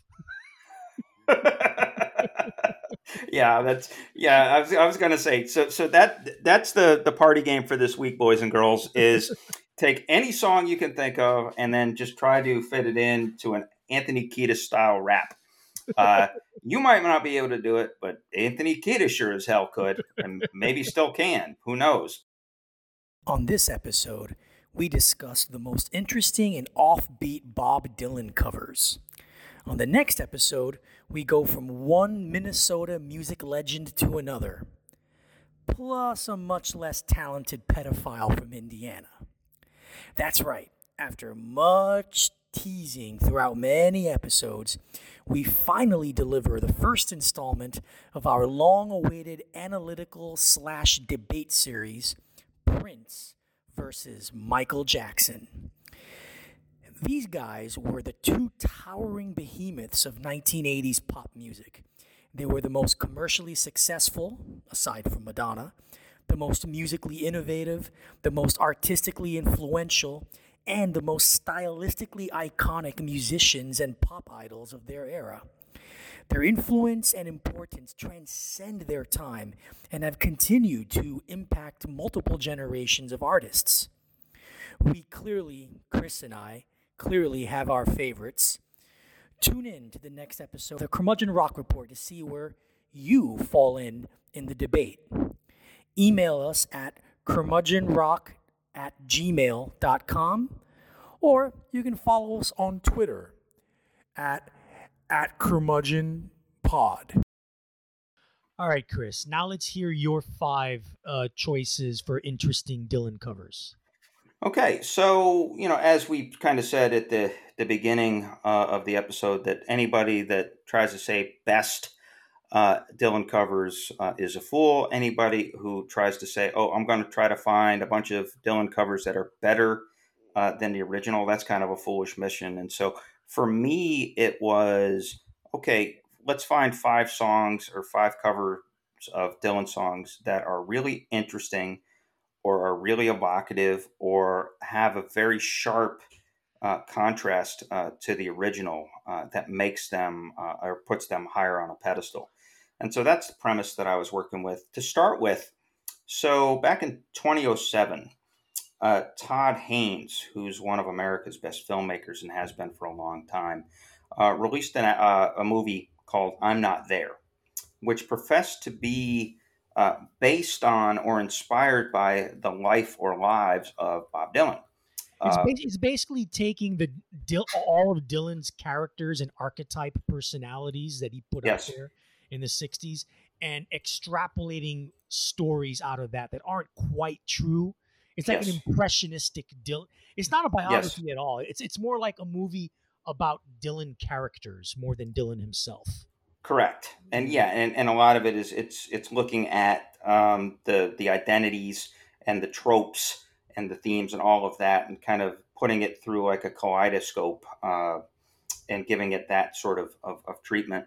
[laughs] yeah, that's yeah. I was I was gonna say so. So that that's the the party game for this week, boys and girls. Is take any song you can think of and then just try to fit it into an Anthony Kiedis style rap. Uh, [laughs] you might not be able to do it, but Anthony Kiedis sure as hell could, and maybe still can. Who knows? On this episode, we discuss the most interesting and offbeat Bob Dylan covers. On the next episode, we go from one Minnesota music legend to another, plus a much less talented pedophile from Indiana. That's right, after much teasing throughout many episodes, we finally deliver the first installment of our long awaited analytical slash debate series, Prince versus Michael Jackson. These guys were the two towering behemoths of 1980s pop music. They were the most commercially successful, aside from Madonna, the most musically innovative, the most artistically influential, and the most stylistically iconic musicians and pop idols of their era. Their influence and importance transcend their time and have continued to impact multiple generations of artists. We clearly, Chris and I, clearly have our favorites. Tune in to the next episode of the Curmudgeon Rock Report to see where you fall in in the debate. Email us at curmudgeonrock at gmail.com, or you can follow us on Twitter at, at curmudgeonpod. All right, Chris, now let's hear your five uh, choices for interesting Dylan covers. Okay, so, you know, as we kind of said at the, the beginning uh, of the episode, that anybody that tries to say best uh, Dylan covers uh, is a fool. Anybody who tries to say, "Oh, I'm going to try to find a bunch of Dylan covers that are better uh, than the original," that's kind of a foolish mission. And so, for me, it was okay. Let's find five songs or five covers of Dylan songs that are really interesting, or are really evocative, or have a very sharp uh, contrast uh, to the original uh, that makes them or puts them higher on a pedestal. And so that's the premise that I was working with to start with. So back in 2007, uh, Todd Haynes, who's one of America's best filmmakers and has been for a long time, uh, released an, uh, a movie called I'm Not There, which professed to be uh, based on or inspired by the life or lives of Bob Dylan. It's, Uh, ba- it's basically taking the all of Dylan's characters and archetype personalities that he put Yes. out there in the '60s and extrapolating stories out of that that aren't quite true. It's like Yes. an impressionistic Dylan. It's not a biography at all. It's it's more like a movie about Dylan characters more than Dylan himself. Correct, and yeah, and, and a lot of it is it's it's looking at um, the the identities and the tropes and the themes and all of that, and kind of putting it through like a kaleidoscope uh, and giving it that sort of of, of treatment.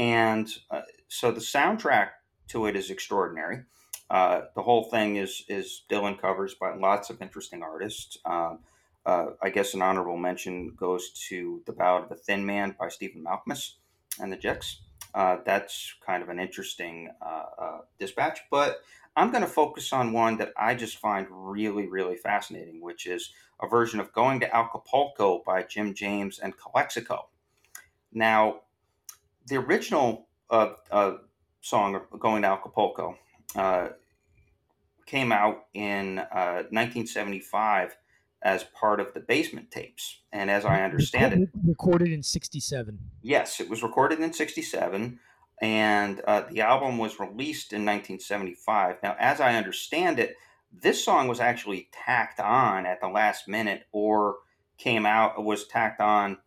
And uh, so the soundtrack to it is extraordinary. Uh, the whole thing is is Dylan covers by lots of interesting artists. Um, uh, I guess an honorable mention goes to the Ballad of a Thin Man by Stephen Malkmus and the Jicks. Uh, that's kind of an interesting uh, uh, dispatch, but I'm going to focus on one that I just find really, really fascinating, which is a version of Going to Acapulco by Jim James and Calexico. Now, the original uh, uh, song, Going to Acapulco, uh, came out in uh, 1975 as part of the basement tapes. And as I understand it, recorded in '67. Yes, it was recorded in 67 and uh, the album was released in 1975. Now, as I understand it, this song was actually tacked on at the last minute or came out, was tacked on,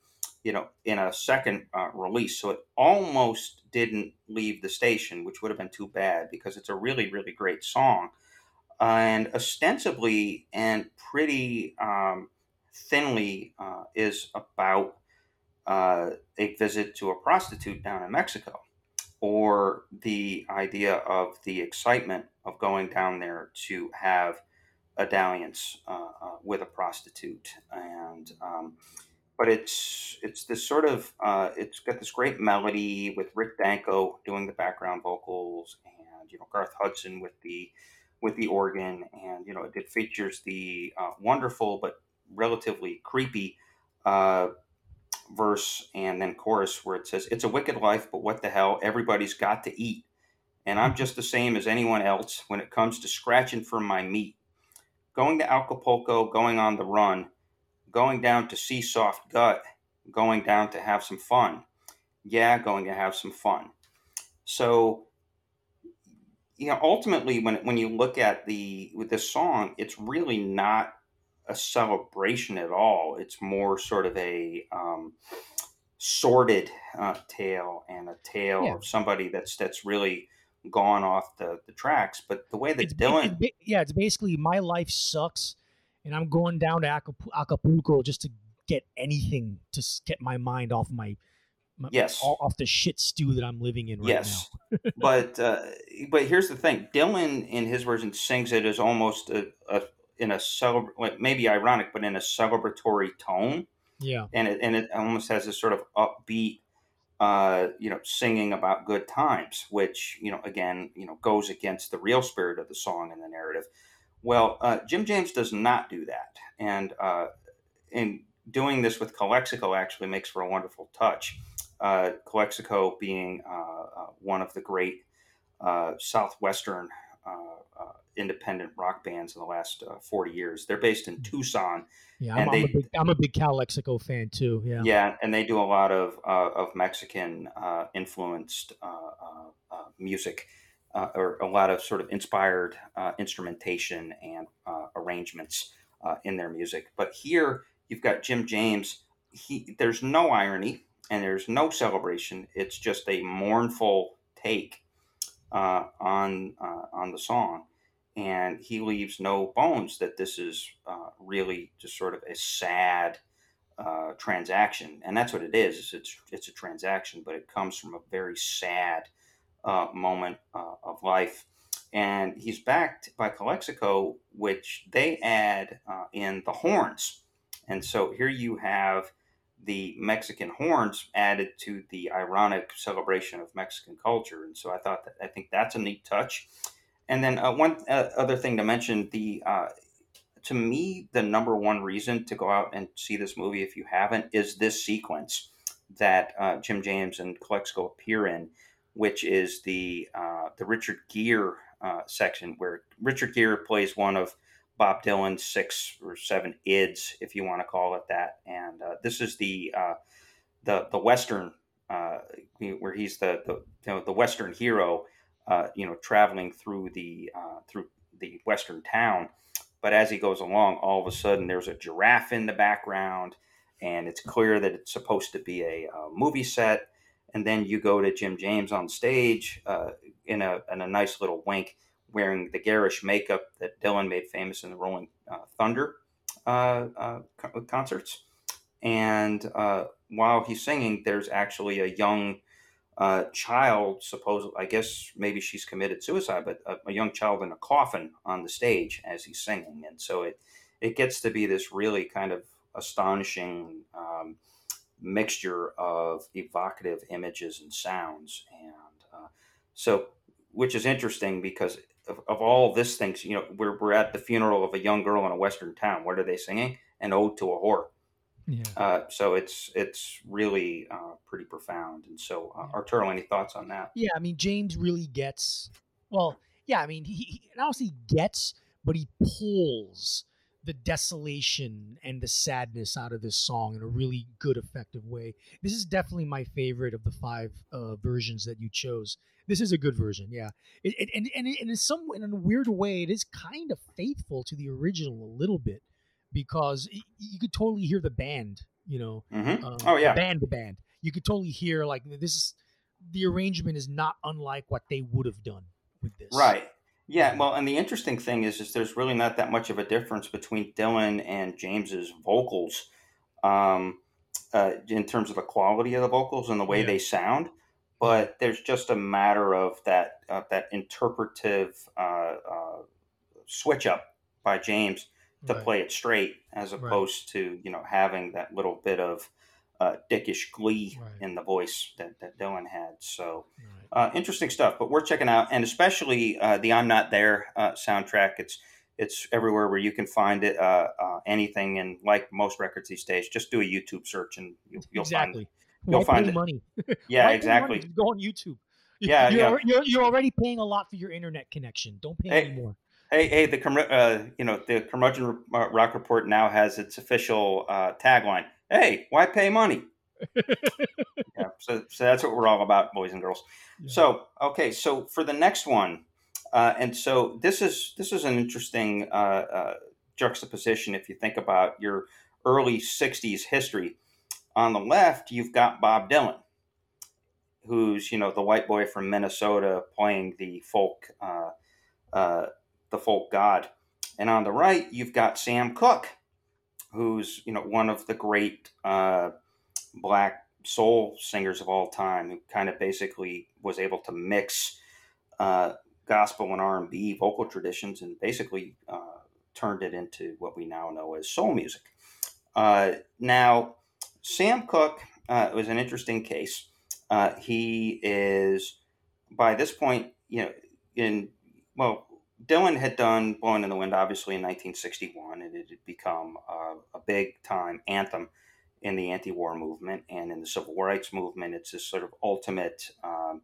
you know, in a second uh, release. So it almost didn't leave the station, which would have been too bad because it's a really, really great song. and ostensibly and pretty um, thinly uh, is about uh, a visit to a prostitute down in Mexico, or the idea of the excitement of going down there to have a dalliance uh, uh, with a prostitute, and um, but it's it's this sort of uh, it's got this great melody with Rick Danko doing the background vocals, and you know Garth Hudson with the with the organ, and you know it features the uh, wonderful but relatively creepy uh, verse and then chorus where it says, It's a wicked life, but what the hell? Everybody's got to eat. And I'm just the same as anyone else when it comes to scratching for my meat. Going to Acapulco, going on the run, going down to see soft gut, going down to have some fun. Yeah, going to have some fun. So, you know, ultimately, when when you look at the with this song, it's really not a celebration at all. It's more sort of a um, sordid uh, tale and a tale Yeah. of somebody that's that's really gone off the, the tracks. But the way that It's, Dylan, it's ba- yeah, it's basically my life sucks, and I'm going down to Acapulco just to get anything to get my mind off my, my Yes. all- off the shit stew that I'm living in right yes, [laughs] but uh, but here's the thing: Dylan in his version sings it as almost a, a in a celebr- maybe ironic, but in a celebratory tone. Yeah, and it and it almost has this sort of upbeat uh, you know singing about good times which you know again you know goes against the real spirit of the song and the narrative well uh, jim james does not do that and uh, in doing this with calexico actually makes for a wonderful touch uh, calexico being uh, uh, one of the great uh, southwestern uh, uh, independent rock bands in the last uh, 40 years they're based in tucson yeah. And I'm, I'm, they- a big, I'm a big Calexico fan too. Yeah, yeah, and they do a lot of uh, of Mexican uh, influenced uh, uh, uh, music, uh, or a lot of sort of inspired uh, instrumentation and uh, arrangements uh, in their music. But here you've got Jim James. He there's no irony and there's no celebration. It's just a mournful take uh, on uh, on the song. And he leaves no bones that this is really just sort of a sad transaction, and that's what it is. is It's it's a transaction, but it comes from a very sad uh, moment uh, of life. And he's backed by Calexico, which they add uh, in the horns. And so here you have the Mexican horns added to the ironic celebration of Mexican culture. And so I thought that I think that's a neat touch. And then uh, one uh, other thing to mention: the uh, to me, the number one reason to go out and see this movie, if you haven't, is this sequence that Jim James and Calexico appear in, which is the uh, the Richard Gere uh, section, where Richard Gere plays one of Bob Dylan's six or seven ids, if you want to call it that. And uh, this is the uh, the the Western uh, where he's the the, you know, the Western hero, uh, you know, traveling through the through the Western town. But as he goes along, all of a sudden there's a giraffe in the background, and it's clear that it's supposed to be a, a movie set. And then you go to Jim James on stage uh, in a in a nice little wink, wearing the garish makeup that Dylan made famous in the Rolling uh, Thunder uh, uh, concerts. And while he's singing, there's actually a young uh, child, suppose I guess maybe she's committed suicide, but a, a, young child in a coffin on the stage as he's singing, and so it it gets to be this really kind of astonishing um, mixture of evocative images and sounds, and uh, so which is interesting because of, of all this things, you know, we're we're at the funeral of a young girl in a western town. What are they singing? An ode to a whore. Yeah. Uh, so it's it's really uh, pretty profound. And so, uh, Arturo, any thoughts on that? Yeah, I mean, James really gets. Well, yeah, I mean, he, he not only gets, but he pulls the desolation and the sadness out of this song in a really good, effective way. This is definitely my favorite of the five uh, versions that you chose. This is a good version, yeah. It, it, and and, and in some in a weird way, it is kind of faithful to the original a little bit because you could totally hear the band. You know, mm-hmm. um, oh yeah, band the band. You could totally hear like this is the arrangement is not unlike what they would have done with this. Right. Yeah. Well, and the interesting thing is, is there's really not that much of a difference between Dylan and James's vocals, um, uh, in terms of the quality of the vocals and the way yeah. they sound. But there's just a matter of that uh, that interpretive uh, uh switch up by James to right. play it straight as opposed right. to you know having that little bit of uh, dickish glee right. in the voice that, that Dylan had. So uh, interesting stuff. But we're checking out, and especially uh, the "I'm Not There" uh, soundtrack. It's it's everywhere where you can find it. Uh, uh, anything, and like most records these days, just do a YouTube search and you'll, you'll exactly. find you'll Why find it. money. [laughs] Yeah, exactly. Money? Go on YouTube. [laughs] Yeah, you're, yeah. You're, you're already paying a lot for your internet connection. Don't pay hey, anymore. Hey, hey, the uh, you know the Curmudgeon Rock Report now has its official uh, tagline. Hey, why pay money? [laughs] yeah, so, so that's what we're all about, boys and girls. Yeah. So okay, so for the next one, uh, and so this is this is an interesting uh, uh, juxtaposition if you think about your early '60s history. On the left, you've got Bob Dylan, who's you know the white boy from Minnesota playing the folk the folk god. And on the right, you've got Sam Cooke, who's you know one of the great uh, black soul singers of all time, who kind of basically was able to mix uh, gospel and R and B vocal traditions, and basically uh, turned it into what we now know as soul music. Uh, now, Sam Cooke uh, was an interesting case. Uh, he is by this point, you know, in well, Dylan had done Blowing in the Wind, obviously, in 1961, and it had become uh, a big time anthem in the anti war movement and in the civil rights movement. It's this sort of ultimate, um,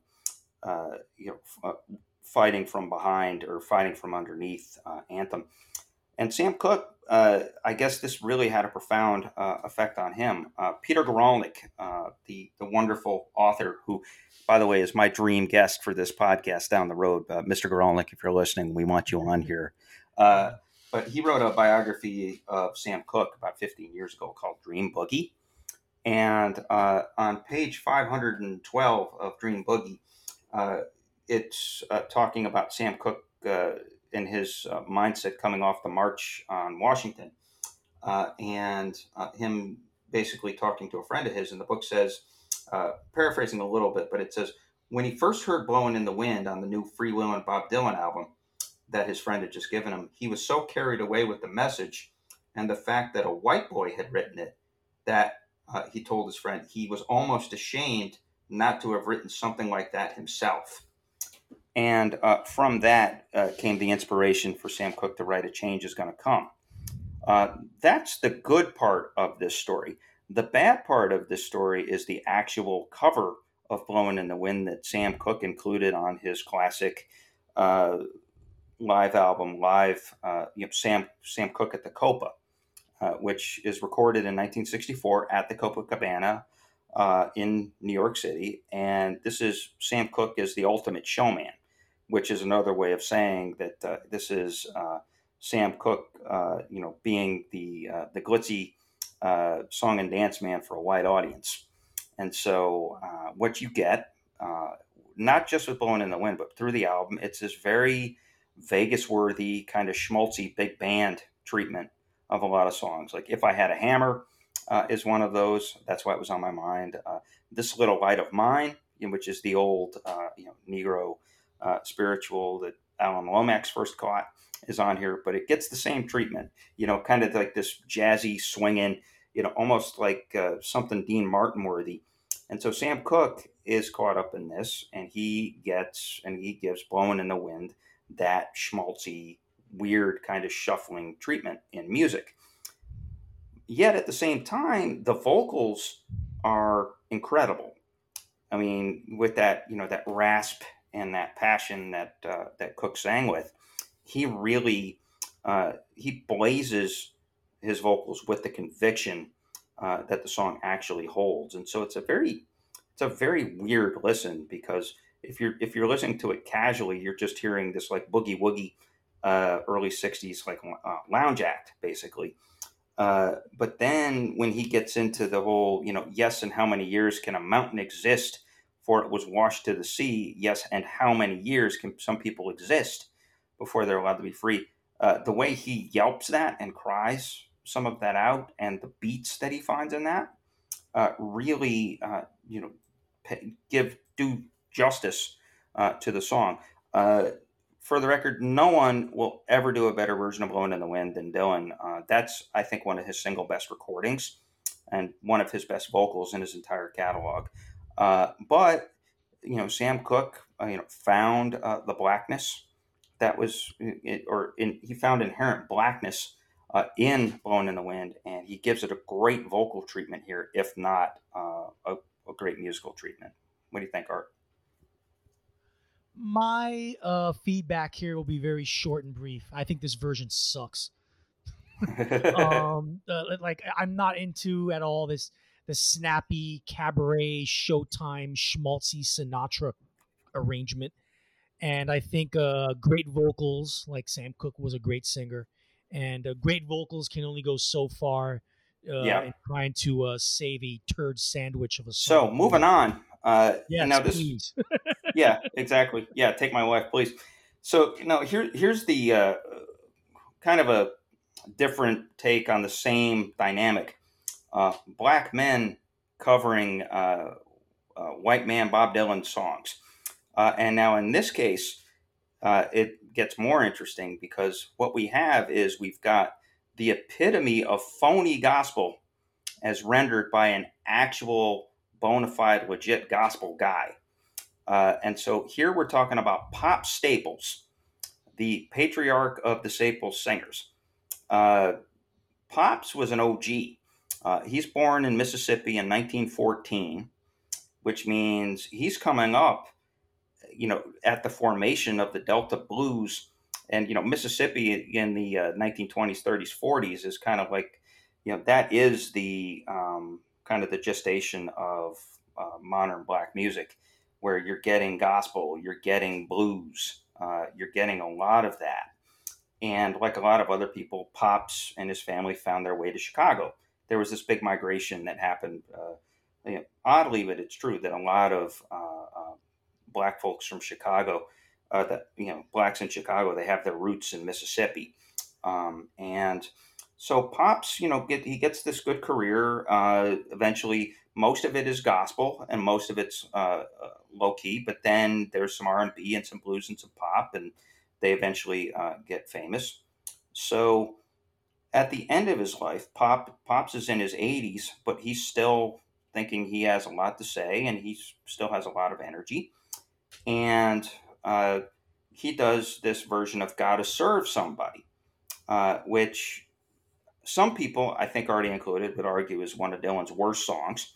uh, you know, uh, fighting from behind or fighting from underneath uh, anthem. And Sam Cooke, uh, I guess this really had a profound uh, effect on him. Peter Guralnick, the, the wonderful author who by the way, is my dream guest for this podcast down the road. Uh, Mr. Guralnick, if you're listening, we want you on here. Uh, but he wrote a biography of Sam Cooke about 15 years ago called Dream Boogie. And uh, on page 512 of Dream Boogie, uh, it's uh, talking about Sam Cooke uh, and his mindset coming off the march on Washington. and him basically talking to a friend of his, and the book says, uh, paraphrasing a little bit, but it says when he first heard "Blowing in the Wind" on the new Freewheelin' Bob Dylan album that his friend had just given him, he was so carried away with the message and the fact that a white boy had written it that uh, he told his friend he was almost ashamed not to have written something like that himself. And uh, from that uh, came the inspiration for Sam Cooke to write "A Change Is Going to Come." Uh, that's the good part of this story. The bad part of this story is the actual cover of Blowing in the Wind that Sam Cooke included on his classic uh, live album, live uh, you know, Sam Sam Cooke at the Copa, uh, which is recorded in 1964 at the Copacabana uh, in New York City. And this is Sam Cooke is the ultimate showman, which is another way of saying that uh, this is uh, Sam Cooke, uh, you know, being the uh, the glitzy uh, song and dance man for a wide audience. And so, what you get, not just with Blowing in the Wind, but through the album, it's this very Vegas worthy kind of schmaltzy big band treatment of a lot of songs. Like If I Had a Hammer is one of those. That's why it was on my mind. This Little Light of Mine, which is the old you know Negro uh, spiritual that Alan Lomax first caught, is on here, but it gets the same treatment. You know, kind of like this jazzy swinging, you know, almost like uh, something Dean Martin worthy. And so Sam Cooke is caught up in this, and he gets and he gives "Blowing in the Wind" that schmaltzy, weird kind of shuffling treatment in music yet at the same time, the vocals are incredible. I mean, with that, you know, that rasp and that passion that uh, that Cooke sang with, he really uh, he blazes his vocals with the conviction uh, that the song actually holds, and so it's a very it's a very weird listen because if you're if you're listening to it casually, you're just hearing this like boogie woogie uh, early '60s like uh, lounge act basically. Uh, but then when he gets into the whole, you know, yes, and how many years can a mountain exist it was washed to the sea? Yes, and how many years can some people exist before they're allowed to be free? Uh, the way he yelps that and cries some of that out, and the beats that he finds in that, uh, really, uh, you know, give do justice uh, to the song for the record, no one will ever do a better version of Blowing in the Wind than Dylan. Uh, that's, I think, one of his single best recordings and one of his best vocals in his entire catalog. Uh, but, you know, Sam Cooke, uh, you know, found uh, the blackness that was, it, or in, he found inherent blackness uh, in Blowing in the Wind, and he gives it a great vocal treatment here, if not uh, a, a great musical treatment. What do you think, Art? my uh, feedback here will be very short and brief. I think this version sucks. [laughs] um, uh, like I'm not into at all this the snappy cabaret Showtime schmaltzy Sinatra arrangement, and I think uh, great vocals like Sam Cooke was a great singer, and uh, great vocals can only go so far. Uh, yeah. in trying to uh, save a turd sandwich of a song. So moving on. Uh, yes, now this, [laughs] yeah, exactly. Yeah, take my wife, please. So now here here's the uh, kind of a different take on the same dynamic. Uh, black men covering uh, uh, white man Bob Dylan songs, uh, and now in this case, uh, it gets more interesting because what we have is we've got the epitome of phony gospel as rendered by an actual bona fide legit gospel guy. And so here we're talking about Pop Staples, the patriarch of the Staples singers. Uh, Pops was an OG. Uh, he's born in Mississippi in 1914, which means he's coming up, you know, at the formation of the Delta Blues. And, you know, Mississippi in the 1920s, 30s, 40s is kind of like, you know, that is the um, kind of the gestation of uh, modern black music where you're getting gospel, you're getting blues, uh, you're getting a lot of that. And like a lot of other people, Pops and his family found their way to Chicago. There was this big migration that happened. Uh, you know, oddly, but it's true that a lot of uh, uh black folks from Chicago, uh, that you know, blacks in Chicago, they have their roots in Mississippi, um, and so Pops, you know, get, he gets this good career. Uh, eventually, most of it is gospel and most of it's low key but then there's some r&b and some blues and some pop and they eventually get famous so at the end of his life pop pops is in his 80s but he's still thinking he has a lot to say and he still has a lot of energy and uh, he does this version of gotta serve somebody uh, which some people i think already included would argue is one of dylan's worst songs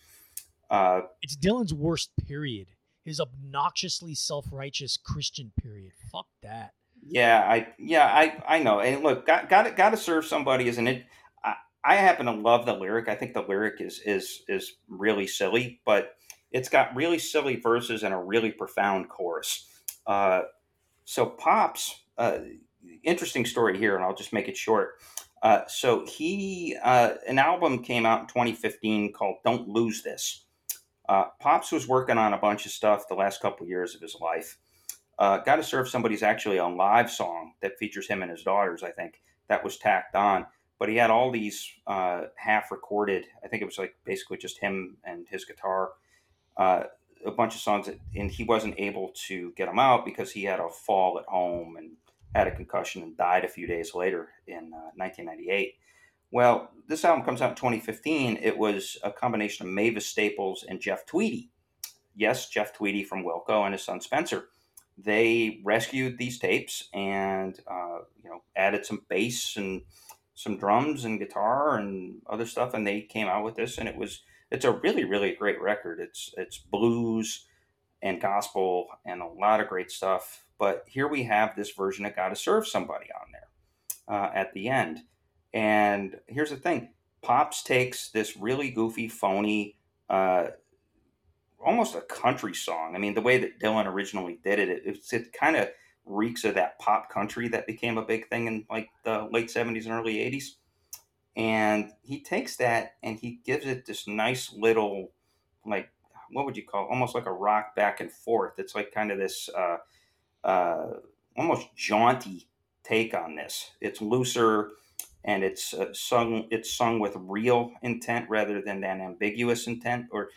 uh, it's Dylan's worst period. His obnoxiously self righteous Christian period. Fuck that. Yeah, I yeah I I know. And look, got got got to serve somebody, isn't it? I, I happen to love the lyric. I think the lyric is is is really silly, but it's got really silly verses and a really profound chorus. Uh, so pops, uh, interesting story here, and I'll just make it short. Uh, so he uh, an album came out in 2015 called "Don't Lose This." Uh, Pops was working on a bunch of stuff the last couple years of his life. Uh, Got to Serve Somebody's actually a live song that features him and his daughters. I think that was tacked on, but he had all these uh, half recorded. I think it was like basically just him and his guitar. Uh, a bunch of songs, that, and he wasn't able to get them out because he had a fall at home and had a concussion and died a few days later in 1998. Well, this album comes out in 2015. It was a combination of Mavis Staples and Jeff Tweedy. Yes, Jeff Tweedy from Wilco and his son Spencer. They rescued these tapes and uh, you know added some bass and some drums and guitar and other stuff, and they came out with this, and it was it's a really really great record. It's it's blues and gospel and a lot of great stuff. But here we have this version of "Got to Serve Somebody" on there uh, at the end and here's the thing Pops takes this really goofy, phony, uh, almost a country song. I mean, the way that Dylan originally did it, it, it, it kind of reeks of that pop country that became a big thing in like the late 70s and early 80s. And he takes that and he gives it this nice little, like, what would you call it? almost like a rock back and forth. It's like kind of this uh, uh, almost jaunty take on this. It's looser and it's uh, sung it's sung with real intent rather than an ambiguous intent or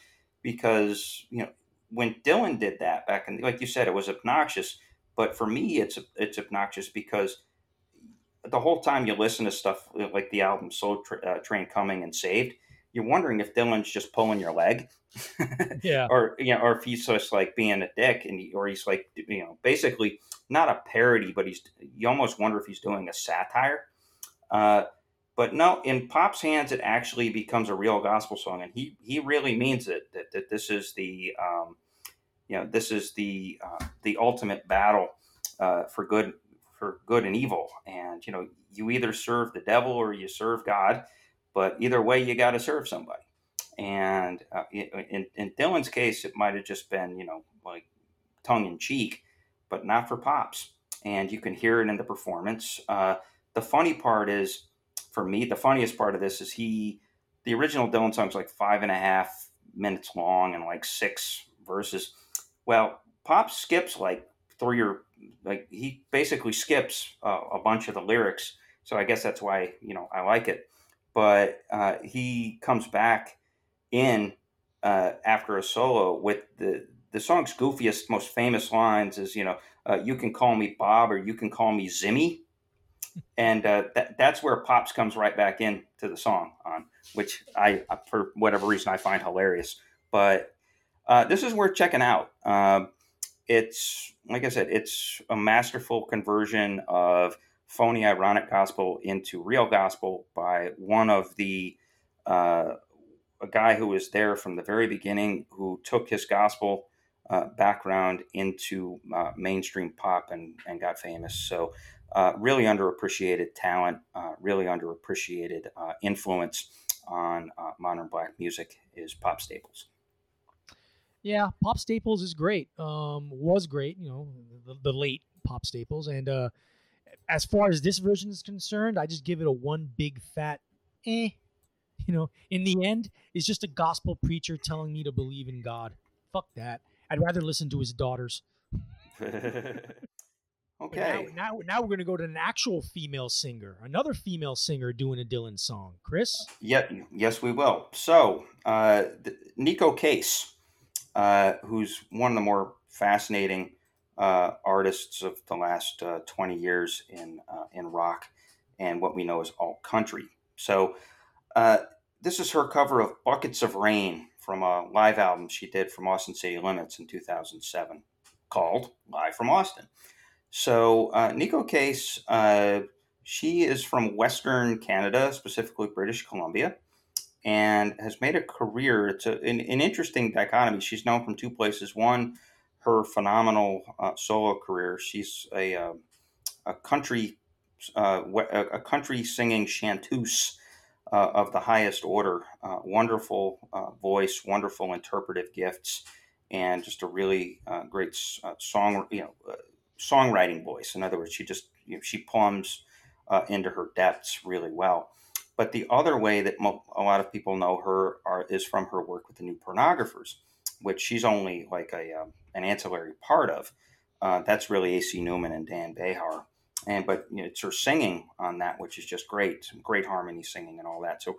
because you know when Dylan did that back in like you said it was obnoxious. But for me it's it's obnoxious because the whole time you listen to stuff like the album Soul Tra- uh, Train Coming and Saved you're wondering if Dylan's just pulling your leg. [laughs] Yeah. Or you know or if he's just like being a dick and he, or he's like you know basically not a parody but he's you almost wonder if he's doing a satire. Uh, but no, in Pop's hands, it actually becomes a real gospel song, and he he really means it. That, that this is the um, you know this is the uh, the ultimate battle uh, for good for good and evil, and you know you either serve the devil or you serve God, but either way you got to serve somebody. And uh, in, in Dylan's case, it might have just been you know like tongue in cheek, but not for Pops. And you can hear it in the performance. Uh, the funny part is, for me, the funniest part of this is he, the original Dylan song is like five and a half minutes long and like six verses. Well, Pop skips like three or like he basically skips uh, a bunch of the lyrics. So I guess that's why you know I like it. But uh, he comes back in uh, after a solo with the the song's goofiest, most famous lines is you know uh, you can call me Bob or you can call me Zimmy and uh, that that's where pops comes right back in to the song on which I for whatever reason I find hilarious. But uh, this is worth checking out. Uh, it's like I said, it's a masterful conversion of phony ironic gospel into real gospel by one of the uh, a guy who was there from the very beginning who took his gospel uh, background into uh, mainstream pop and, and got famous. So uh, really underappreciated talent, uh, really underappreciated uh, influence on uh, modern black music is Pop Staples. Yeah, Pop Staples is great. Um, was great, you know, the, the late Pop Staples. And uh, as far as this version is concerned, I just give it a one big fat eh. You know, in the end, it's just a gospel preacher telling me to believe in God. Fuck that. I'd rather listen to his daughters. [laughs] [laughs] Okay. Now, now, now, we're going to go to an actual female singer, another female singer doing a Dylan song. Chris? Yeah, yes, we will. So, uh, Neko Case, uh, who's one of the more fascinating uh, artists of the last uh, 20 years in, uh, in rock and what we know as alt country. So, uh, this is her cover of Buckets of Rain from a live album she did from Austin City Limits in 2007 called Live from Austin. So uh, Neko Case, uh, she is from Western Canada, specifically British Columbia, and has made a career. It's a, an, an interesting dichotomy. She's known from two places. One, her phenomenal uh, solo career. She's a uh, a country uh, a country singing chanteuse uh, of the highest order. Uh, wonderful voice, wonderful interpretive gifts, and just a really great song, you know, songwriting voice. In other words, she just you know, she plumbs into her depths really well. But the other way that mo- a lot of people know her are, is from her work with the New Pornographers, which she's only like a um, an ancillary part of. that's really A.C. Newman and Dan Bejar and but you know, it's her singing on that, which is just great, some great harmony singing and all that. So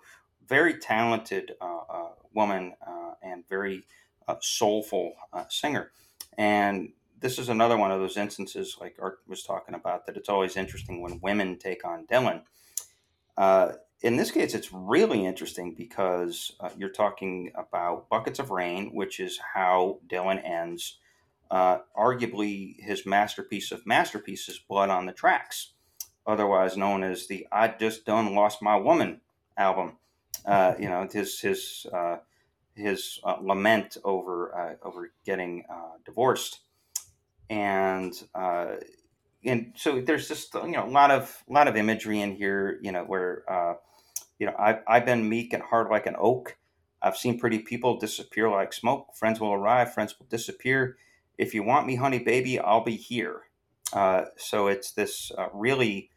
very talented uh, uh, woman uh, and very uh, soulful uh, singer. And this is another one of those instances, like Art was talking about, that it's always interesting when women take on Dylan. Uh, in this case, it's really interesting because you're talking about Buckets of Rain, which is how Dylan ends uh, arguably his masterpiece of masterpieces, Blood on the Tracks, otherwise known as the I Just Done Lost My Woman album. Uh, [laughs] you know, his his uh, his uh, lament over uh, over getting uh, divorced, and and so there's just you know a lot of a lot of imagery in here. You know where you know I've I've been meek and hard like an oak. I've seen pretty people disappear like smoke. Friends will arrive, friends will disappear if you want me, honey baby, I'll be here. Uh, so it's this uh, really,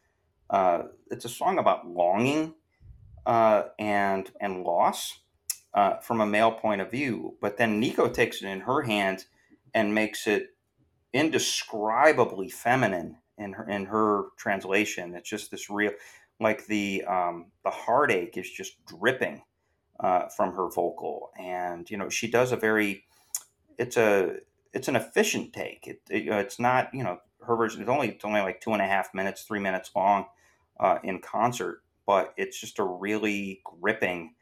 uh, it's a song about longing uh, and and loss uh, from a male point of view. But then Neko takes it in her hand and makes it indescribably feminine in her in her translation. It's just this real, like the um, the heartache is just dripping uh, from her vocal, and you know she does a very, it's a it's an efficient take. It, it, it's not you know her version. It's only it's only like two and a half minutes, three minutes long uh, in concert, but it's just a really gripping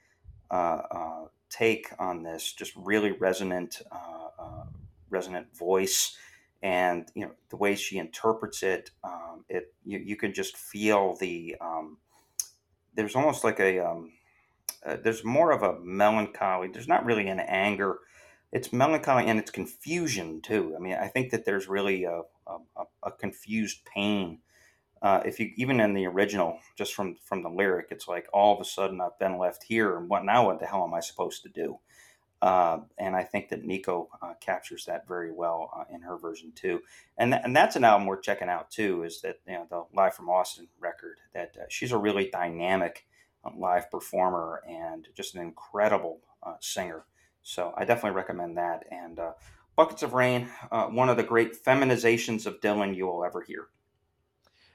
uh, uh, take on this. Just really resonant, uh, uh, resonant voice, and you know the way she interprets it. Um, it you, you can just feel the. Um, there's almost like a. Um, uh, there's more of a melancholy. There's not really an anger it's melancholy and it's confusion too. I mean, I think that there's really a, a, a confused pain. Uh, if you even in the original, just from from the lyric, it's like all of a sudden I've been left here, and what now? What the hell am I supposed to do? Uh, and I think that Neko uh, captures that very well uh, in her version too. And th- and that's an album we're checking out too. Is that you know the Live from Austin record? That uh, she's a really dynamic uh, live performer and just an incredible singer. So I definitely recommend that. And uh, Buckets of Rain, uh, one of the great feminizations of Dylan you will ever hear.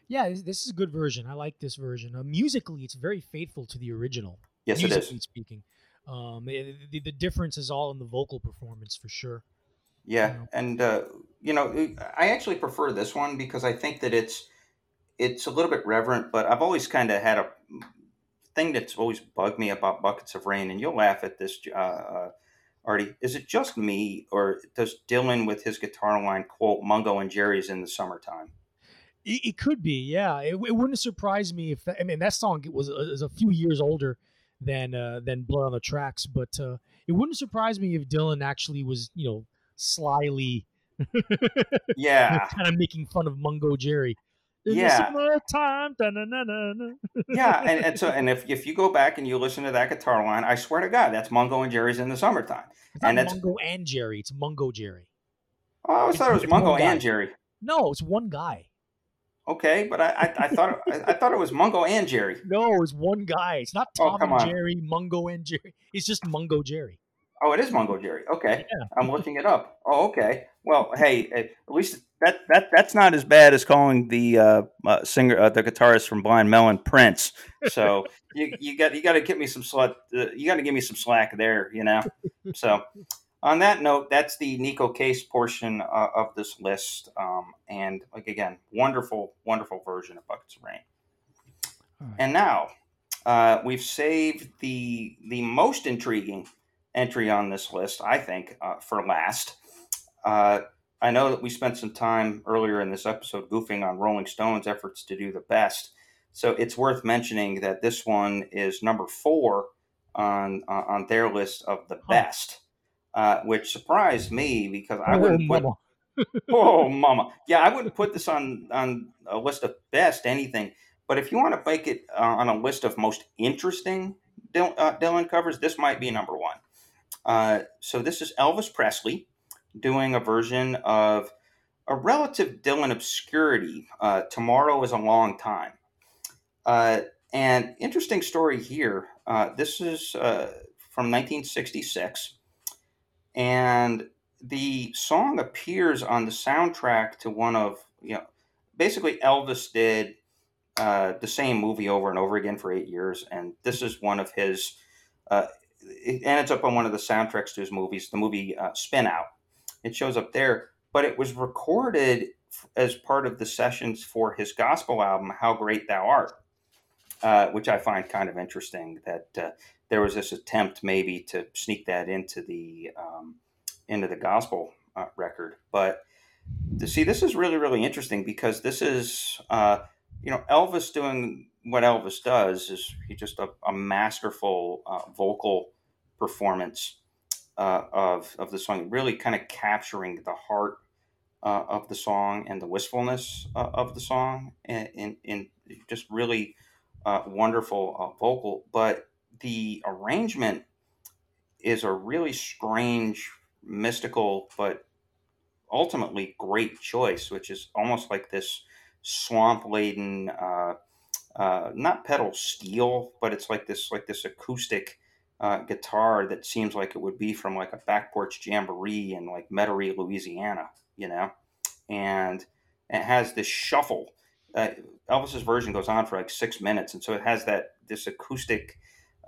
Yeah, this is a good version. I like this version. Uh, musically, it's very faithful to the original. Yes, musically it is. Speaking, um, it, the, the difference is all in the vocal performance for sure. Yeah, and uh, you know, I actually prefer this one because I think that it's it's a little bit reverent, but I've always kind of had a thing that's always bugged me about buckets of rain, and you'll laugh at this, uh, uh Artie, is it just me, or does Dylan with his guitar line quote Mungo and Jerry's in the summertime? It, it could be, yeah. It, it, wouldn't surprise me if that, I mean that song was, was a few years older than uh, than Blood on the Tracks, but uh, it wouldn't surprise me if Dylan actually was, you know, slyly, [laughs] yeah, [laughs] kind of making fun of Mungo Jerry in yeah. the summertime. yeah, and, and so [laughs] and if, if you go back and you listen to that guitar line, I swear to God, that's Mungo and Jerry's in the summertime. It's and it's Mungo and Jerry. It's Mungo Jerry. Oh, I always it's, thought it was Mungo and Jerry. No, it's one guy. Okay, but I, I, I thought I, I, thought it was Mungo and Jerry. No, it's one guy. It's not oh, Tom oh, and on. Jerry, Mungo and Jerry. It's just Mungo Jerry. Oh, it is Mungo Jerry. Okay, yeah. I'm looking it up. Oh, okay. Well, hey, at least that that that's not as bad as calling the uh, uh, singer, uh, the guitarist from Blind Melon, Prince. So you you got you got to give me some slack. Uh, you got to give me some slack there, you know. So on that note, that's the Neko Case portion uh, of this list, um, and like again, wonderful, wonderful version of Buckets of Rain. Right. And now uh, we've saved the the most intriguing entry on this list, I think, uh, for last. Uh, I know that we spent some time earlier in this episode goofing on Rolling Stone's efforts to do the best. So it's worth mentioning that this one is number four on uh, on their list of the best, uh, which surprised me because I wouldn't put [laughs] oh, mama. Yeah, I wouldn't put this on on a list of best anything, but if you want to make it uh, on a list of most interesting Dylan, uh, Dylan covers, this might be number one. Uh, so this is Elvis Presley doing a version of a relative Dylan obscurity. Uh, Tomorrow is a long time. Uh, and interesting story here. Uh, this is uh, from 1966, and the song appears on the soundtrack to one of you know, basically Elvis did uh, the same movie over and over again for eight years, and this is one of his. Uh, it ends up on one of the soundtracks to his movies, the movie uh, Spin Out. It shows up there, but it was recorded as part of the sessions for his gospel album, How Great Thou Art, uh, which I find kind of interesting that uh, there was this attempt maybe to sneak that into the um, into the gospel uh, record. But to see, this is really really interesting because this is uh, you know Elvis doing what Elvis does is he just a, a masterful uh, vocal performance of of the song, really kind of capturing the heart uh, of the song and the wistfulness uh, of the song, and in, in just really uh, wonderful uh, vocal. But the arrangement is a really strange, mystical, but ultimately great choice, which is almost like this swamp laden. Uh, uh, not pedal steel, but it's like this like this acoustic uh, guitar that seems like it would be from like a back porch jamboree in like Metairie, Louisiana, you know, and it has this shuffle. Uh, Elvis's version goes on for like six minutes, and so it has that this acoustic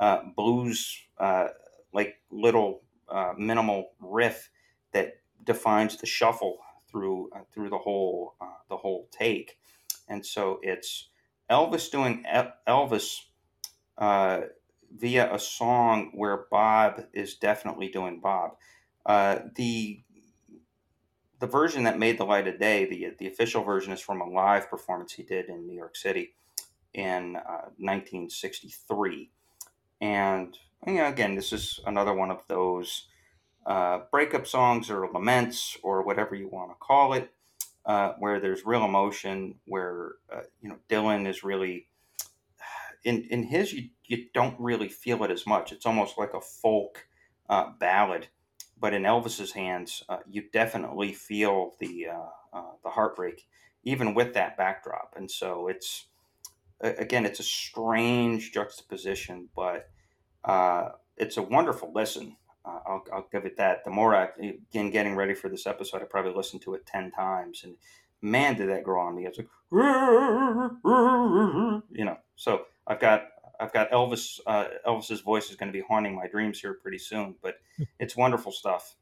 uh, blues uh, like little uh, minimal riff that defines the shuffle through uh, through the whole uh, the whole take, and so it's Elvis doing Elvis via a song where Bob is definitely doing Bob. Uh, the the version that made the light of day, the the official version, is from a live performance he did in New York City in uh, 1963. And you know, again, this is another one of those uh, breakup songs or laments or whatever you want to call it, uh, where there's real emotion, where uh, you know Dylan is really [sighs] in in his you, you don't really feel it as much. It's almost like a folk uh, ballad, but in Elvis's hands, uh, you definitely feel the uh, uh the heartbreak, even with that backdrop. And so it's again, it's a strange juxtaposition, but uh, it's a wonderful listen. Uh, I'll, I'll, give it that. The more I, again, getting ready for this episode, I probably listened to it 10 times. And man, did that grow on me. It's like, [laughs] you know, so I've got I've got Elvis. Uh, Elvis's voice is going to be haunting my dreams here pretty soon, but [laughs] it's wonderful stuff.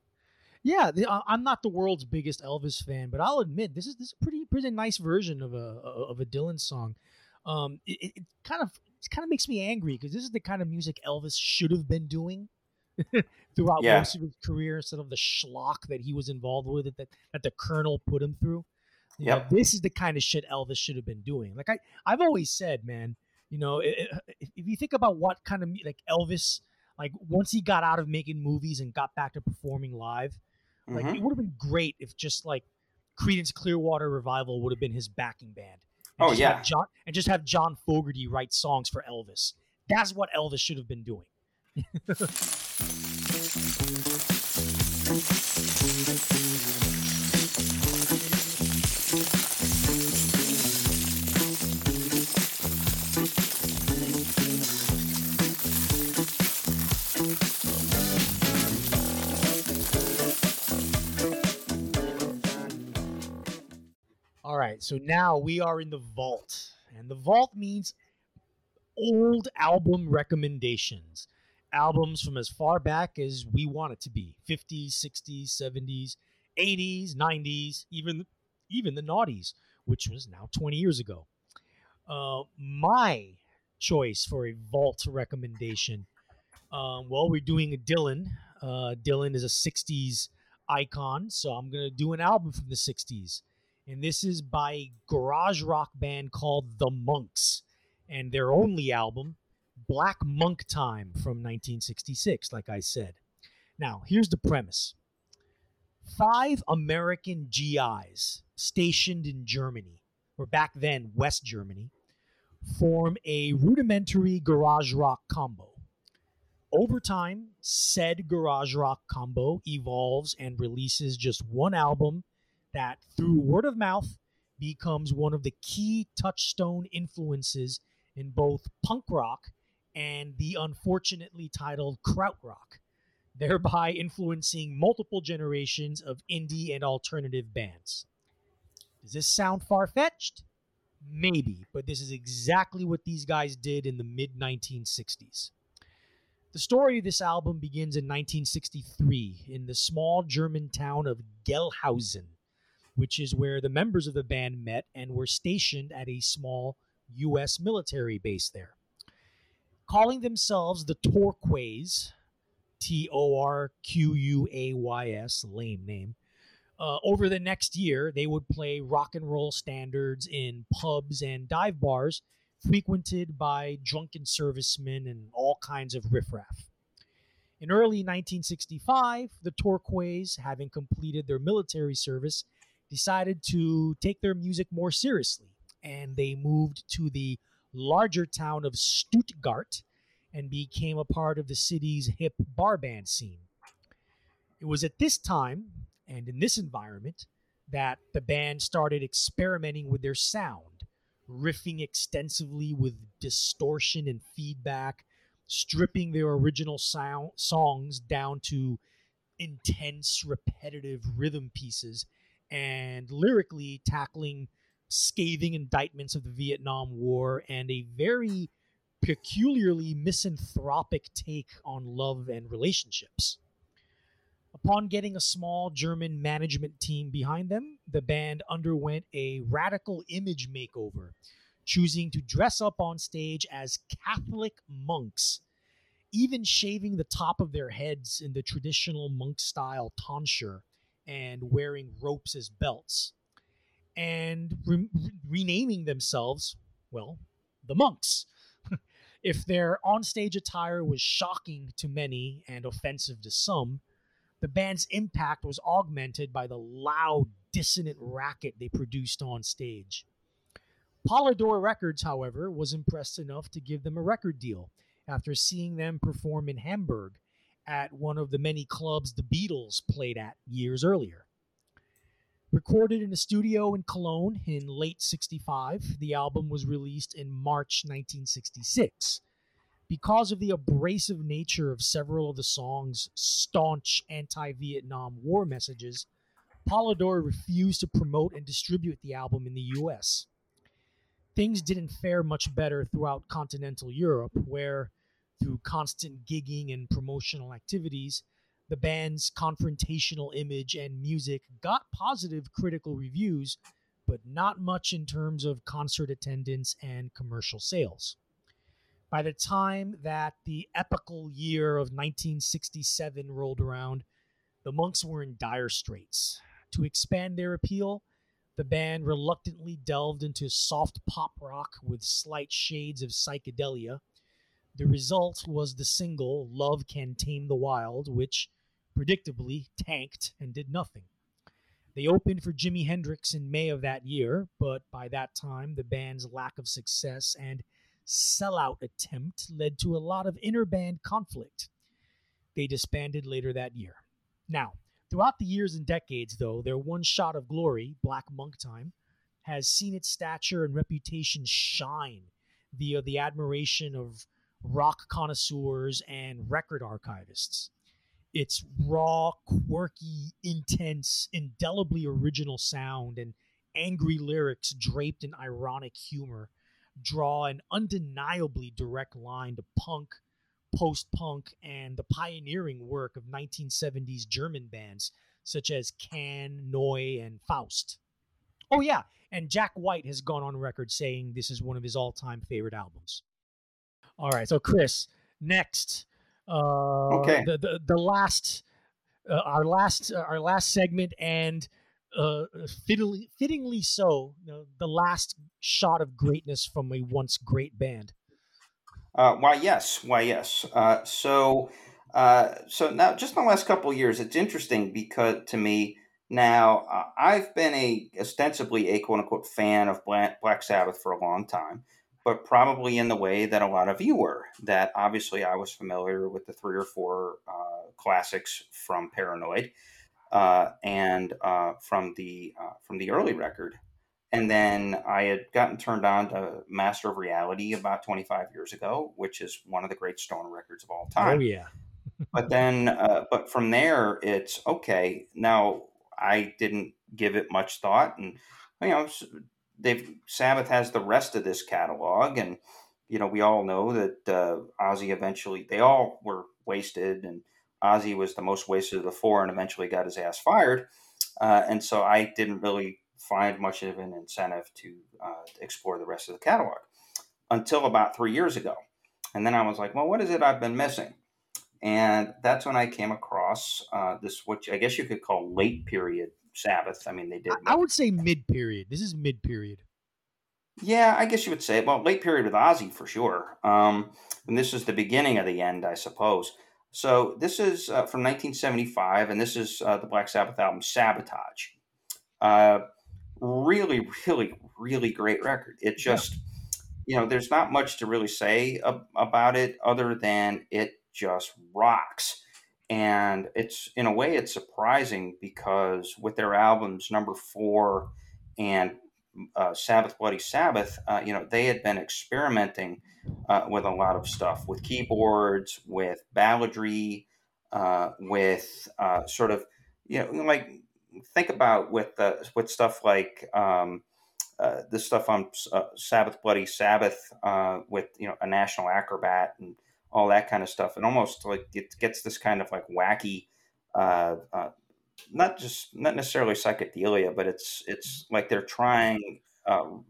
Yeah, the, I'm not the world's biggest Elvis fan, but I'll admit this is this is a pretty pretty nice version of a of a Dylan song. Um, it, it kind of it kind of makes me angry because this is the kind of music Elvis should have been doing [laughs] throughout yeah. most of his career instead of the schlock that he was involved with that that the Colonel put him through. Yeah, this is the kind of shit Elvis should have been doing. Like I, I've always said, man, you know, if, if you think about what kind of like Elvis, like once he got out of making movies and got back to performing live, like mm-hmm. it would have been great if just like Creedence Clearwater Revival would have been his backing band. oh yeah, John and just have John Fogerty write songs for Elvis. That's what Elvis should have been doing. [laughs] right, so now we are in the vault, and the vault means old album recommendations. Albums from as far back as we want it to be 50s, 60s, 70s, 80s, 90s, even, even the noughties, which was now 20 years ago. Uh, my choice for a vault recommendation um, well, we're doing a Dylan. Uh, Dylan is a 60s icon, so I'm going to do an album from the 60s and this is by a garage rock band called The Monks and their only album, Black Monk Time from 1966, like I said. Now, here's the premise five American GIs stationed in Germany, or back then West Germany, form a rudimentary garage rock combo. Over time, said garage rock combo evolves and releases just one album that, through word of mouth, becomes one of the key touchstone influences in both punk rock and the unfortunately titled krautrock, thereby influencing multiple generations of indie and alternative bands. Does this sound far fetched? Maybe, but this is exactly what these guys did in the mid 1960s. The story of this album begins in 1963 in the small German town of Gelnhausen, which is where the members of the band met and were stationed at a small U.S. military base there. Calling themselves the Torquays, T O R Q U A Y S, lame name, uh, over the next year, they would play rock and roll standards in pubs and dive bars frequented by drunken servicemen and all kinds of riffraff. In early 1965, the Torquays, having completed their military service, decided to take their music more seriously, and they moved to the larger town of Stuttgart and became a part of the city's hip bar band scene. It was at this time and in this environment that the band started experimenting with their sound, riffing extensively with distortion and feedback, stripping their original sound, songs down to intense, repetitive rhythm pieces, and lyrically tackling scathing indictments of the Vietnam War and a very peculiarly misanthropic take on love and relationships. Upon getting a small German management team behind them, the band underwent a radical image makeover, choosing to dress up on stage as Catholic monks, even shaving the top of their heads in the traditional monk style tonsure and wearing ropes as belts, and re- renaming themselves, well, the monks. [laughs] if their onstage attire was shocking to many and offensive to some, the band's impact was augmented by the loud, dissonant racket they produced on stage. Polydor Records, however, was impressed enough to give them a record deal after seeing them perform in Hamburg at one of the many clubs the Beatles played at years earlier. Recorded in a studio in Cologne in late 65, the album was released in March 1966 because of the abrasive nature of several of the song's staunch anti Vietnam War messages, Polydor refused to promote and distribute the album in the US. Things didn't fare much better throughout continental Europe, where, through constant gigging and promotional activities, the band's confrontational image and music got positive critical reviews, but not much in terms of concert attendance and commercial sales. By the time that the epical year of 1967 rolled around, the monks were in dire straits. To expand their appeal, the band reluctantly delved into soft pop rock with slight shades of psychedelia. The result was the single Love Can Tame the Wild, which predictably tanked and did nothing. They opened for Jimi Hendrix in May of that year, but by that time, the band's lack of success and sellout attempt led to a lot of inner band conflict. They disbanded later that year. Now, throughout the years and decades, though, their one shot of glory, Black Monk Time, has seen its stature and reputation shine via the admiration of rock connoisseurs and record archivists. Its raw, quirky, intense, indelibly original sound and angry lyrics draped in ironic humor draw an undeniably direct line to punk, post punk, and the pioneering work of 1970s German bands such as Can, Neu, and Faust. Oh, yeah, and Jack White has gone on record saying this is one of his all time favorite albums. All right, so Chris, next. Uh, okay. The, the, the last, uh, our last, uh, our last segment, and uh, fittingly, fittingly so, you know, the last shot of greatness from a once great band. Uh, why, yes. Why, yes. Uh, so Uh, so now, just in the last couple of years, it's interesting because to me now uh, I've been a ostensibly a quote unquote fan of Black, Black Sabbath for a long time, but probably in the way that a lot of you were. That obviously I was familiar with the three or four uh, classics from Paranoid uh, and uh, from the uh, from the early record, and then I had gotten turned on to Master of Reality about 25 years ago, which is one of the great Stone records of all time. Oh yeah. [laughs] but then, uh, but from there, it's okay. Now I didn't give it much thought, and you know, they've Sabbath has the rest of this catalog, and you know, we all know that uh, Ozzy eventually they all were wasted, and Ozzy was the most wasted of the four, and eventually got his ass fired. Uh, and so I didn't really find much of an incentive to uh, explore the rest of the catalog until about three years ago. And then I was like, well, what is it I've been missing? And that's when I came across uh, this, which I guess you could call late period Sabbath. I mean, they did. I, I would say mid period. This is mid period. Yeah, I guess you would say. Well, late period with Ozzy for sure. Um, and this is the beginning of the end, I suppose. So this is uh, from 1975, and this is uh, the Black Sabbath album Sabotage. Uh, really, really, really great record. It just, yeah. you know, there's not much to really say ab- about it other than it just rocks. And it's in a way it's surprising because with their albums number four and uh, Sabbath Bloody Sabbath, uh, you know, they had been experimenting uh, with a lot of stuff with keyboards, with balladry, uh, with uh, sort of, you know, like think about with with stuff like um, uh, this stuff on Sabbath Bloody Sabbath with you know a national acrobat and all that kind of stuff. and almost like it gets this kind of like wacky, uh, uh, not just not necessarily psychedelia, but it's it's like they're trying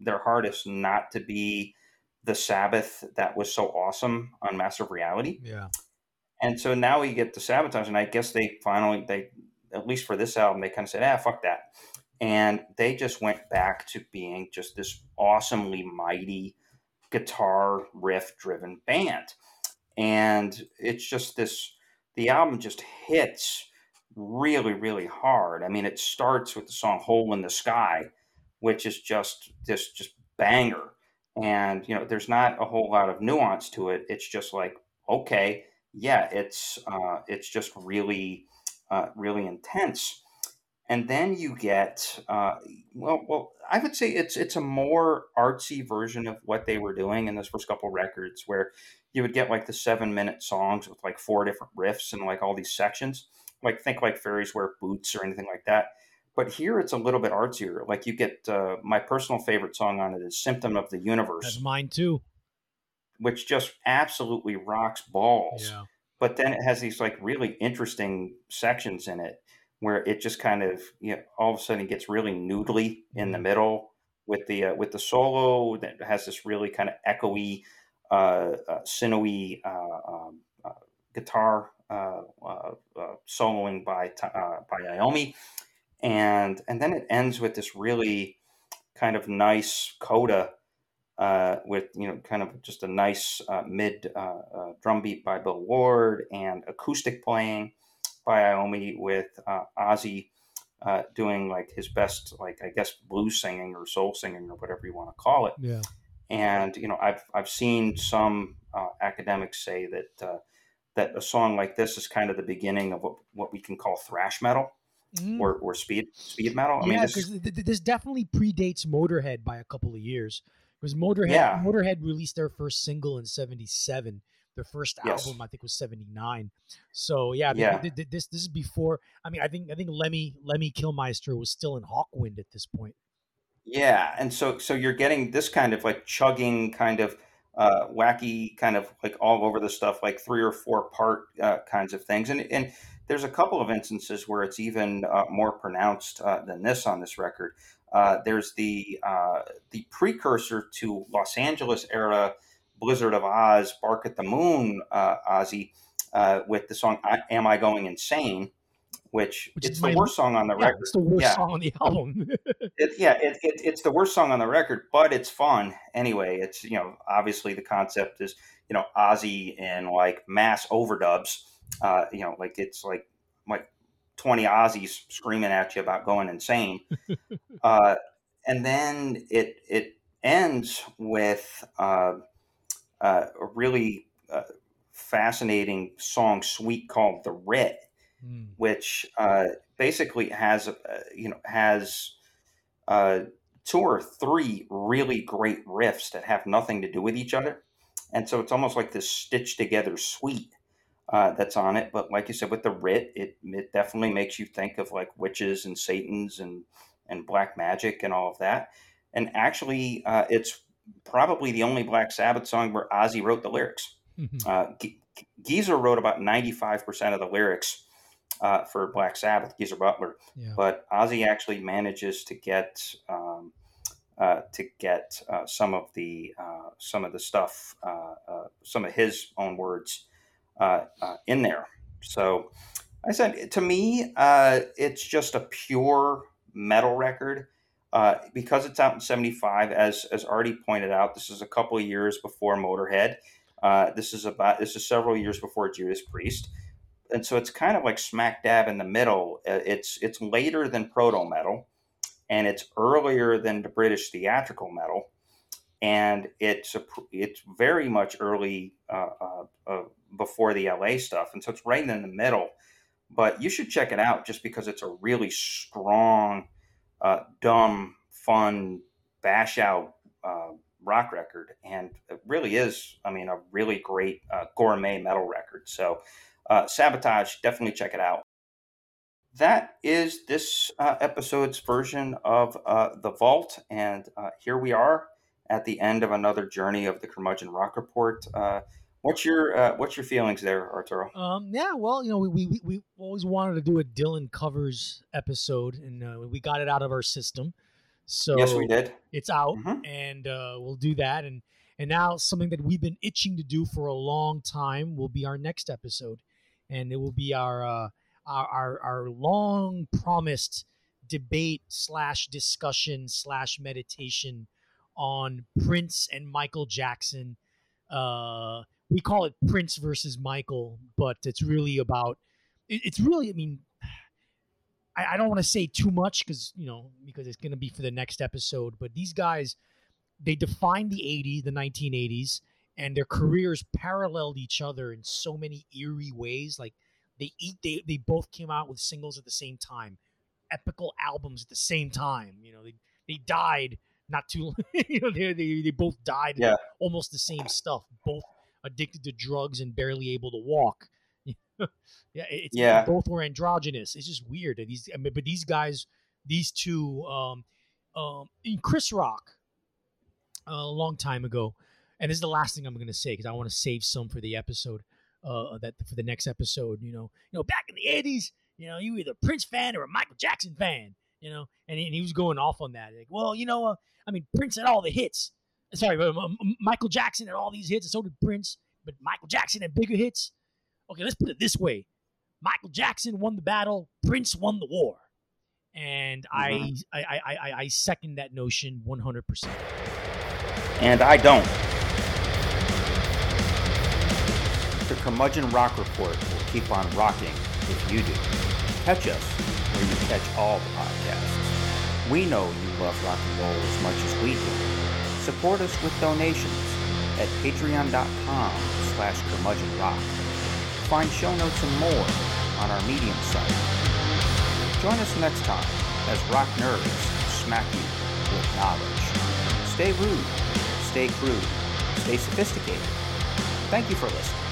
their hardest not to be the Sabbath that was so awesome on Master of Reality. Yeah. And so now we get the sabotage, and I guess they finally they at least for this album, they kind of said, ah, fuck that. And they just went back to being just this awesomely mighty guitar riff driven band. And it's just this, the album just hits really, really hard. I mean, it starts with the song Hole in the Sky, which is just this just banger. And, you know, there's not a whole lot of nuance to it. It's just like, okay, yeah, it's, uh, it's just really, uh, really intense. And then you get uh, well, well, I would say it's it's a more artsy version of what they were doing in those first couple records, where you would get like the seven minute songs with like four different riffs and like all these sections, like think like fairies wear boots or anything like that. But here it's a little bit artsier. Like you get uh, my personal favorite song on it is "Symptom of the Universe." That's mine too. Which just absolutely rocks balls. Yeah but then it has these like really interesting sections in it where it just kind of you know all of a sudden gets really noodly in the mm-hmm. middle with the uh, with the solo that has this really kind of echoey uh, uh, sinewy uh, um, uh, guitar uh, soloing by by Iommi and and then it ends with this really kind of nice coda uh, with you know kind of just a nice uh, mid uh drum beat by Bill Ward and acoustic playing by Iommi with uh, Ozzy uh, doing like his best like I guess blues singing or soul singing or whatever you want to call it. Yeah. And you know I've I've seen some academics say that that a song like this is kind of the beginning of what, what we can call thrash metal. Mm. Or, or speed speed metal. I yeah, because this, this definitely predates Motorhead by a couple of years because Motorhead yeah. Motorhead released their first single in '77. Their first yes. album, I think, was '79. So yeah, yeah. this this is before. I mean, I think I think Lemmy Lemmy Kilmister was still in Hawkwind at this point. Yeah, and so so you're getting this kind of like chugging kind of uh, wacky kind of like all over the stuff, like three or four part uh, kinds of things, and and there's a couple of instances where it's even uh, more pronounced uh, than this on this record. Uh, there's the uh, the precursor to Los Angeles era Blizzard of Ozz, Bark at the Moon, uh, Ozzy, uh, with the song "Am I Going Insane," which, which it's the my, worst song on the yeah, record. It's the worst yeah. song on the album. [laughs] it, yeah, it, it, it's the worst song on the record, but it's fun anyway. It's you know obviously the concept is you know Ozzy and like mass overdubs Uh, you know, like it's like like twenty Ozzys screaming at you about going insane. [laughs] uh, and then it it ends with uh, uh, a really uh, fascinating song suite called "The Writ," mm. which uh, basically has uh, you know has uh, two or three really great riffs that have nothing to do with each other, and so it's almost like this stitched together suite. Uh, that's on it, but like you said, with the writ, it it definitely makes you think of like witches and satans and and black magic and all of that. And actually, uh, it's probably the only Black Sabbath song where Ozzy wrote the lyrics. Mm-hmm. Uh, Geezer wrote about 95% of the lyrics uh, for Black Sabbath, Geezer Butler. Yeah. But Ozzy actually manages to get um, uh, to get uh, some of the uh, some of the stuff, uh, uh, some of his own words in there. So I said, to me, it's just a pure metal record. Uh, because it's out in 75 as as already pointed out this is a couple years before motorhead. Uh, this is about this is several years before judas priest. And so it's kind of like smack dab in the middle. Uh, it's it's later than proto metal and it's earlier than the british theatrical metal. And it's a, it's very much early uh, uh, before the la stuff and so it's right in the middle. But you should check it out just because it's a really strong uh, dumb, fun, bash out uh, rock record, and it really is. I mean, a really great uh, gourmet metal record. So, uh, Sabotage, definitely check it out. That is this uh, episode's version of uh, the Vault, and here we are at the end of another journey of the Curmudgeon Rock Report. What's your uh, what's your feelings there, Arturo? Um, yeah, well, you know, we, we we always wanted to do a Dylan covers episode, and uh, we got it out of our system. So yes, we did. It's out, mm-hmm. and uh, we'll do that. And and now something that we've been itching to do for a long time will be our next episode, and it will be our uh, our, our our long promised debate slash discussion slash meditation on Prince and Michael Jackson. Uh, we call it Prince versus Michael, but it's really about it, it's really I mean I, I don't want to say too much because you know because it's going to be for the next episode. But these guys they defined the 80s, the 1980s, and their careers paralleled each other in so many eerie ways. Like they eat they they both came out with singles at the same time, epical albums at the same time. You know they they died not too [laughs] you know they, they, they both died yeah. almost the same stuff both addicted to drugs and barely able to walk. [laughs] yeah, it's, yeah. Both were androgynous. It's just weird. These, I mean, but these guys, these two, um, um, in Chris Rock, uh, a long time ago, and this is the last thing I'm going to say because I want to save some for the episode. Uh, that for the next episode, you know, you know, back in the '80s, you know, you either a Prince fan or a Michael Jackson fan, you know, and he, and he was going off on that. Like, well, you know, uh, I mean, Prince had all the hits, sorry, but um, Michael Jackson and all these hits, and so did Prince. But Michael Jackson had bigger hits. Okay, let's put it this way: Michael Jackson won the battle, Prince won the war, and mm-hmm. I, I, I, I, I second that notion one hundred percent. And I don't. The Curmudgeon Rock Report will keep on rocking if you do. Catch us where you catch all the podcasts. We know you love rock and roll as much as we do Support us with donations at patreon.com slash curmudgeonrock. Find show notes and more on our Medium site. Join us next time as rock nerds smack you with knowledge. Stay rude, stay crude, stay sophisticated. Thank you for listening.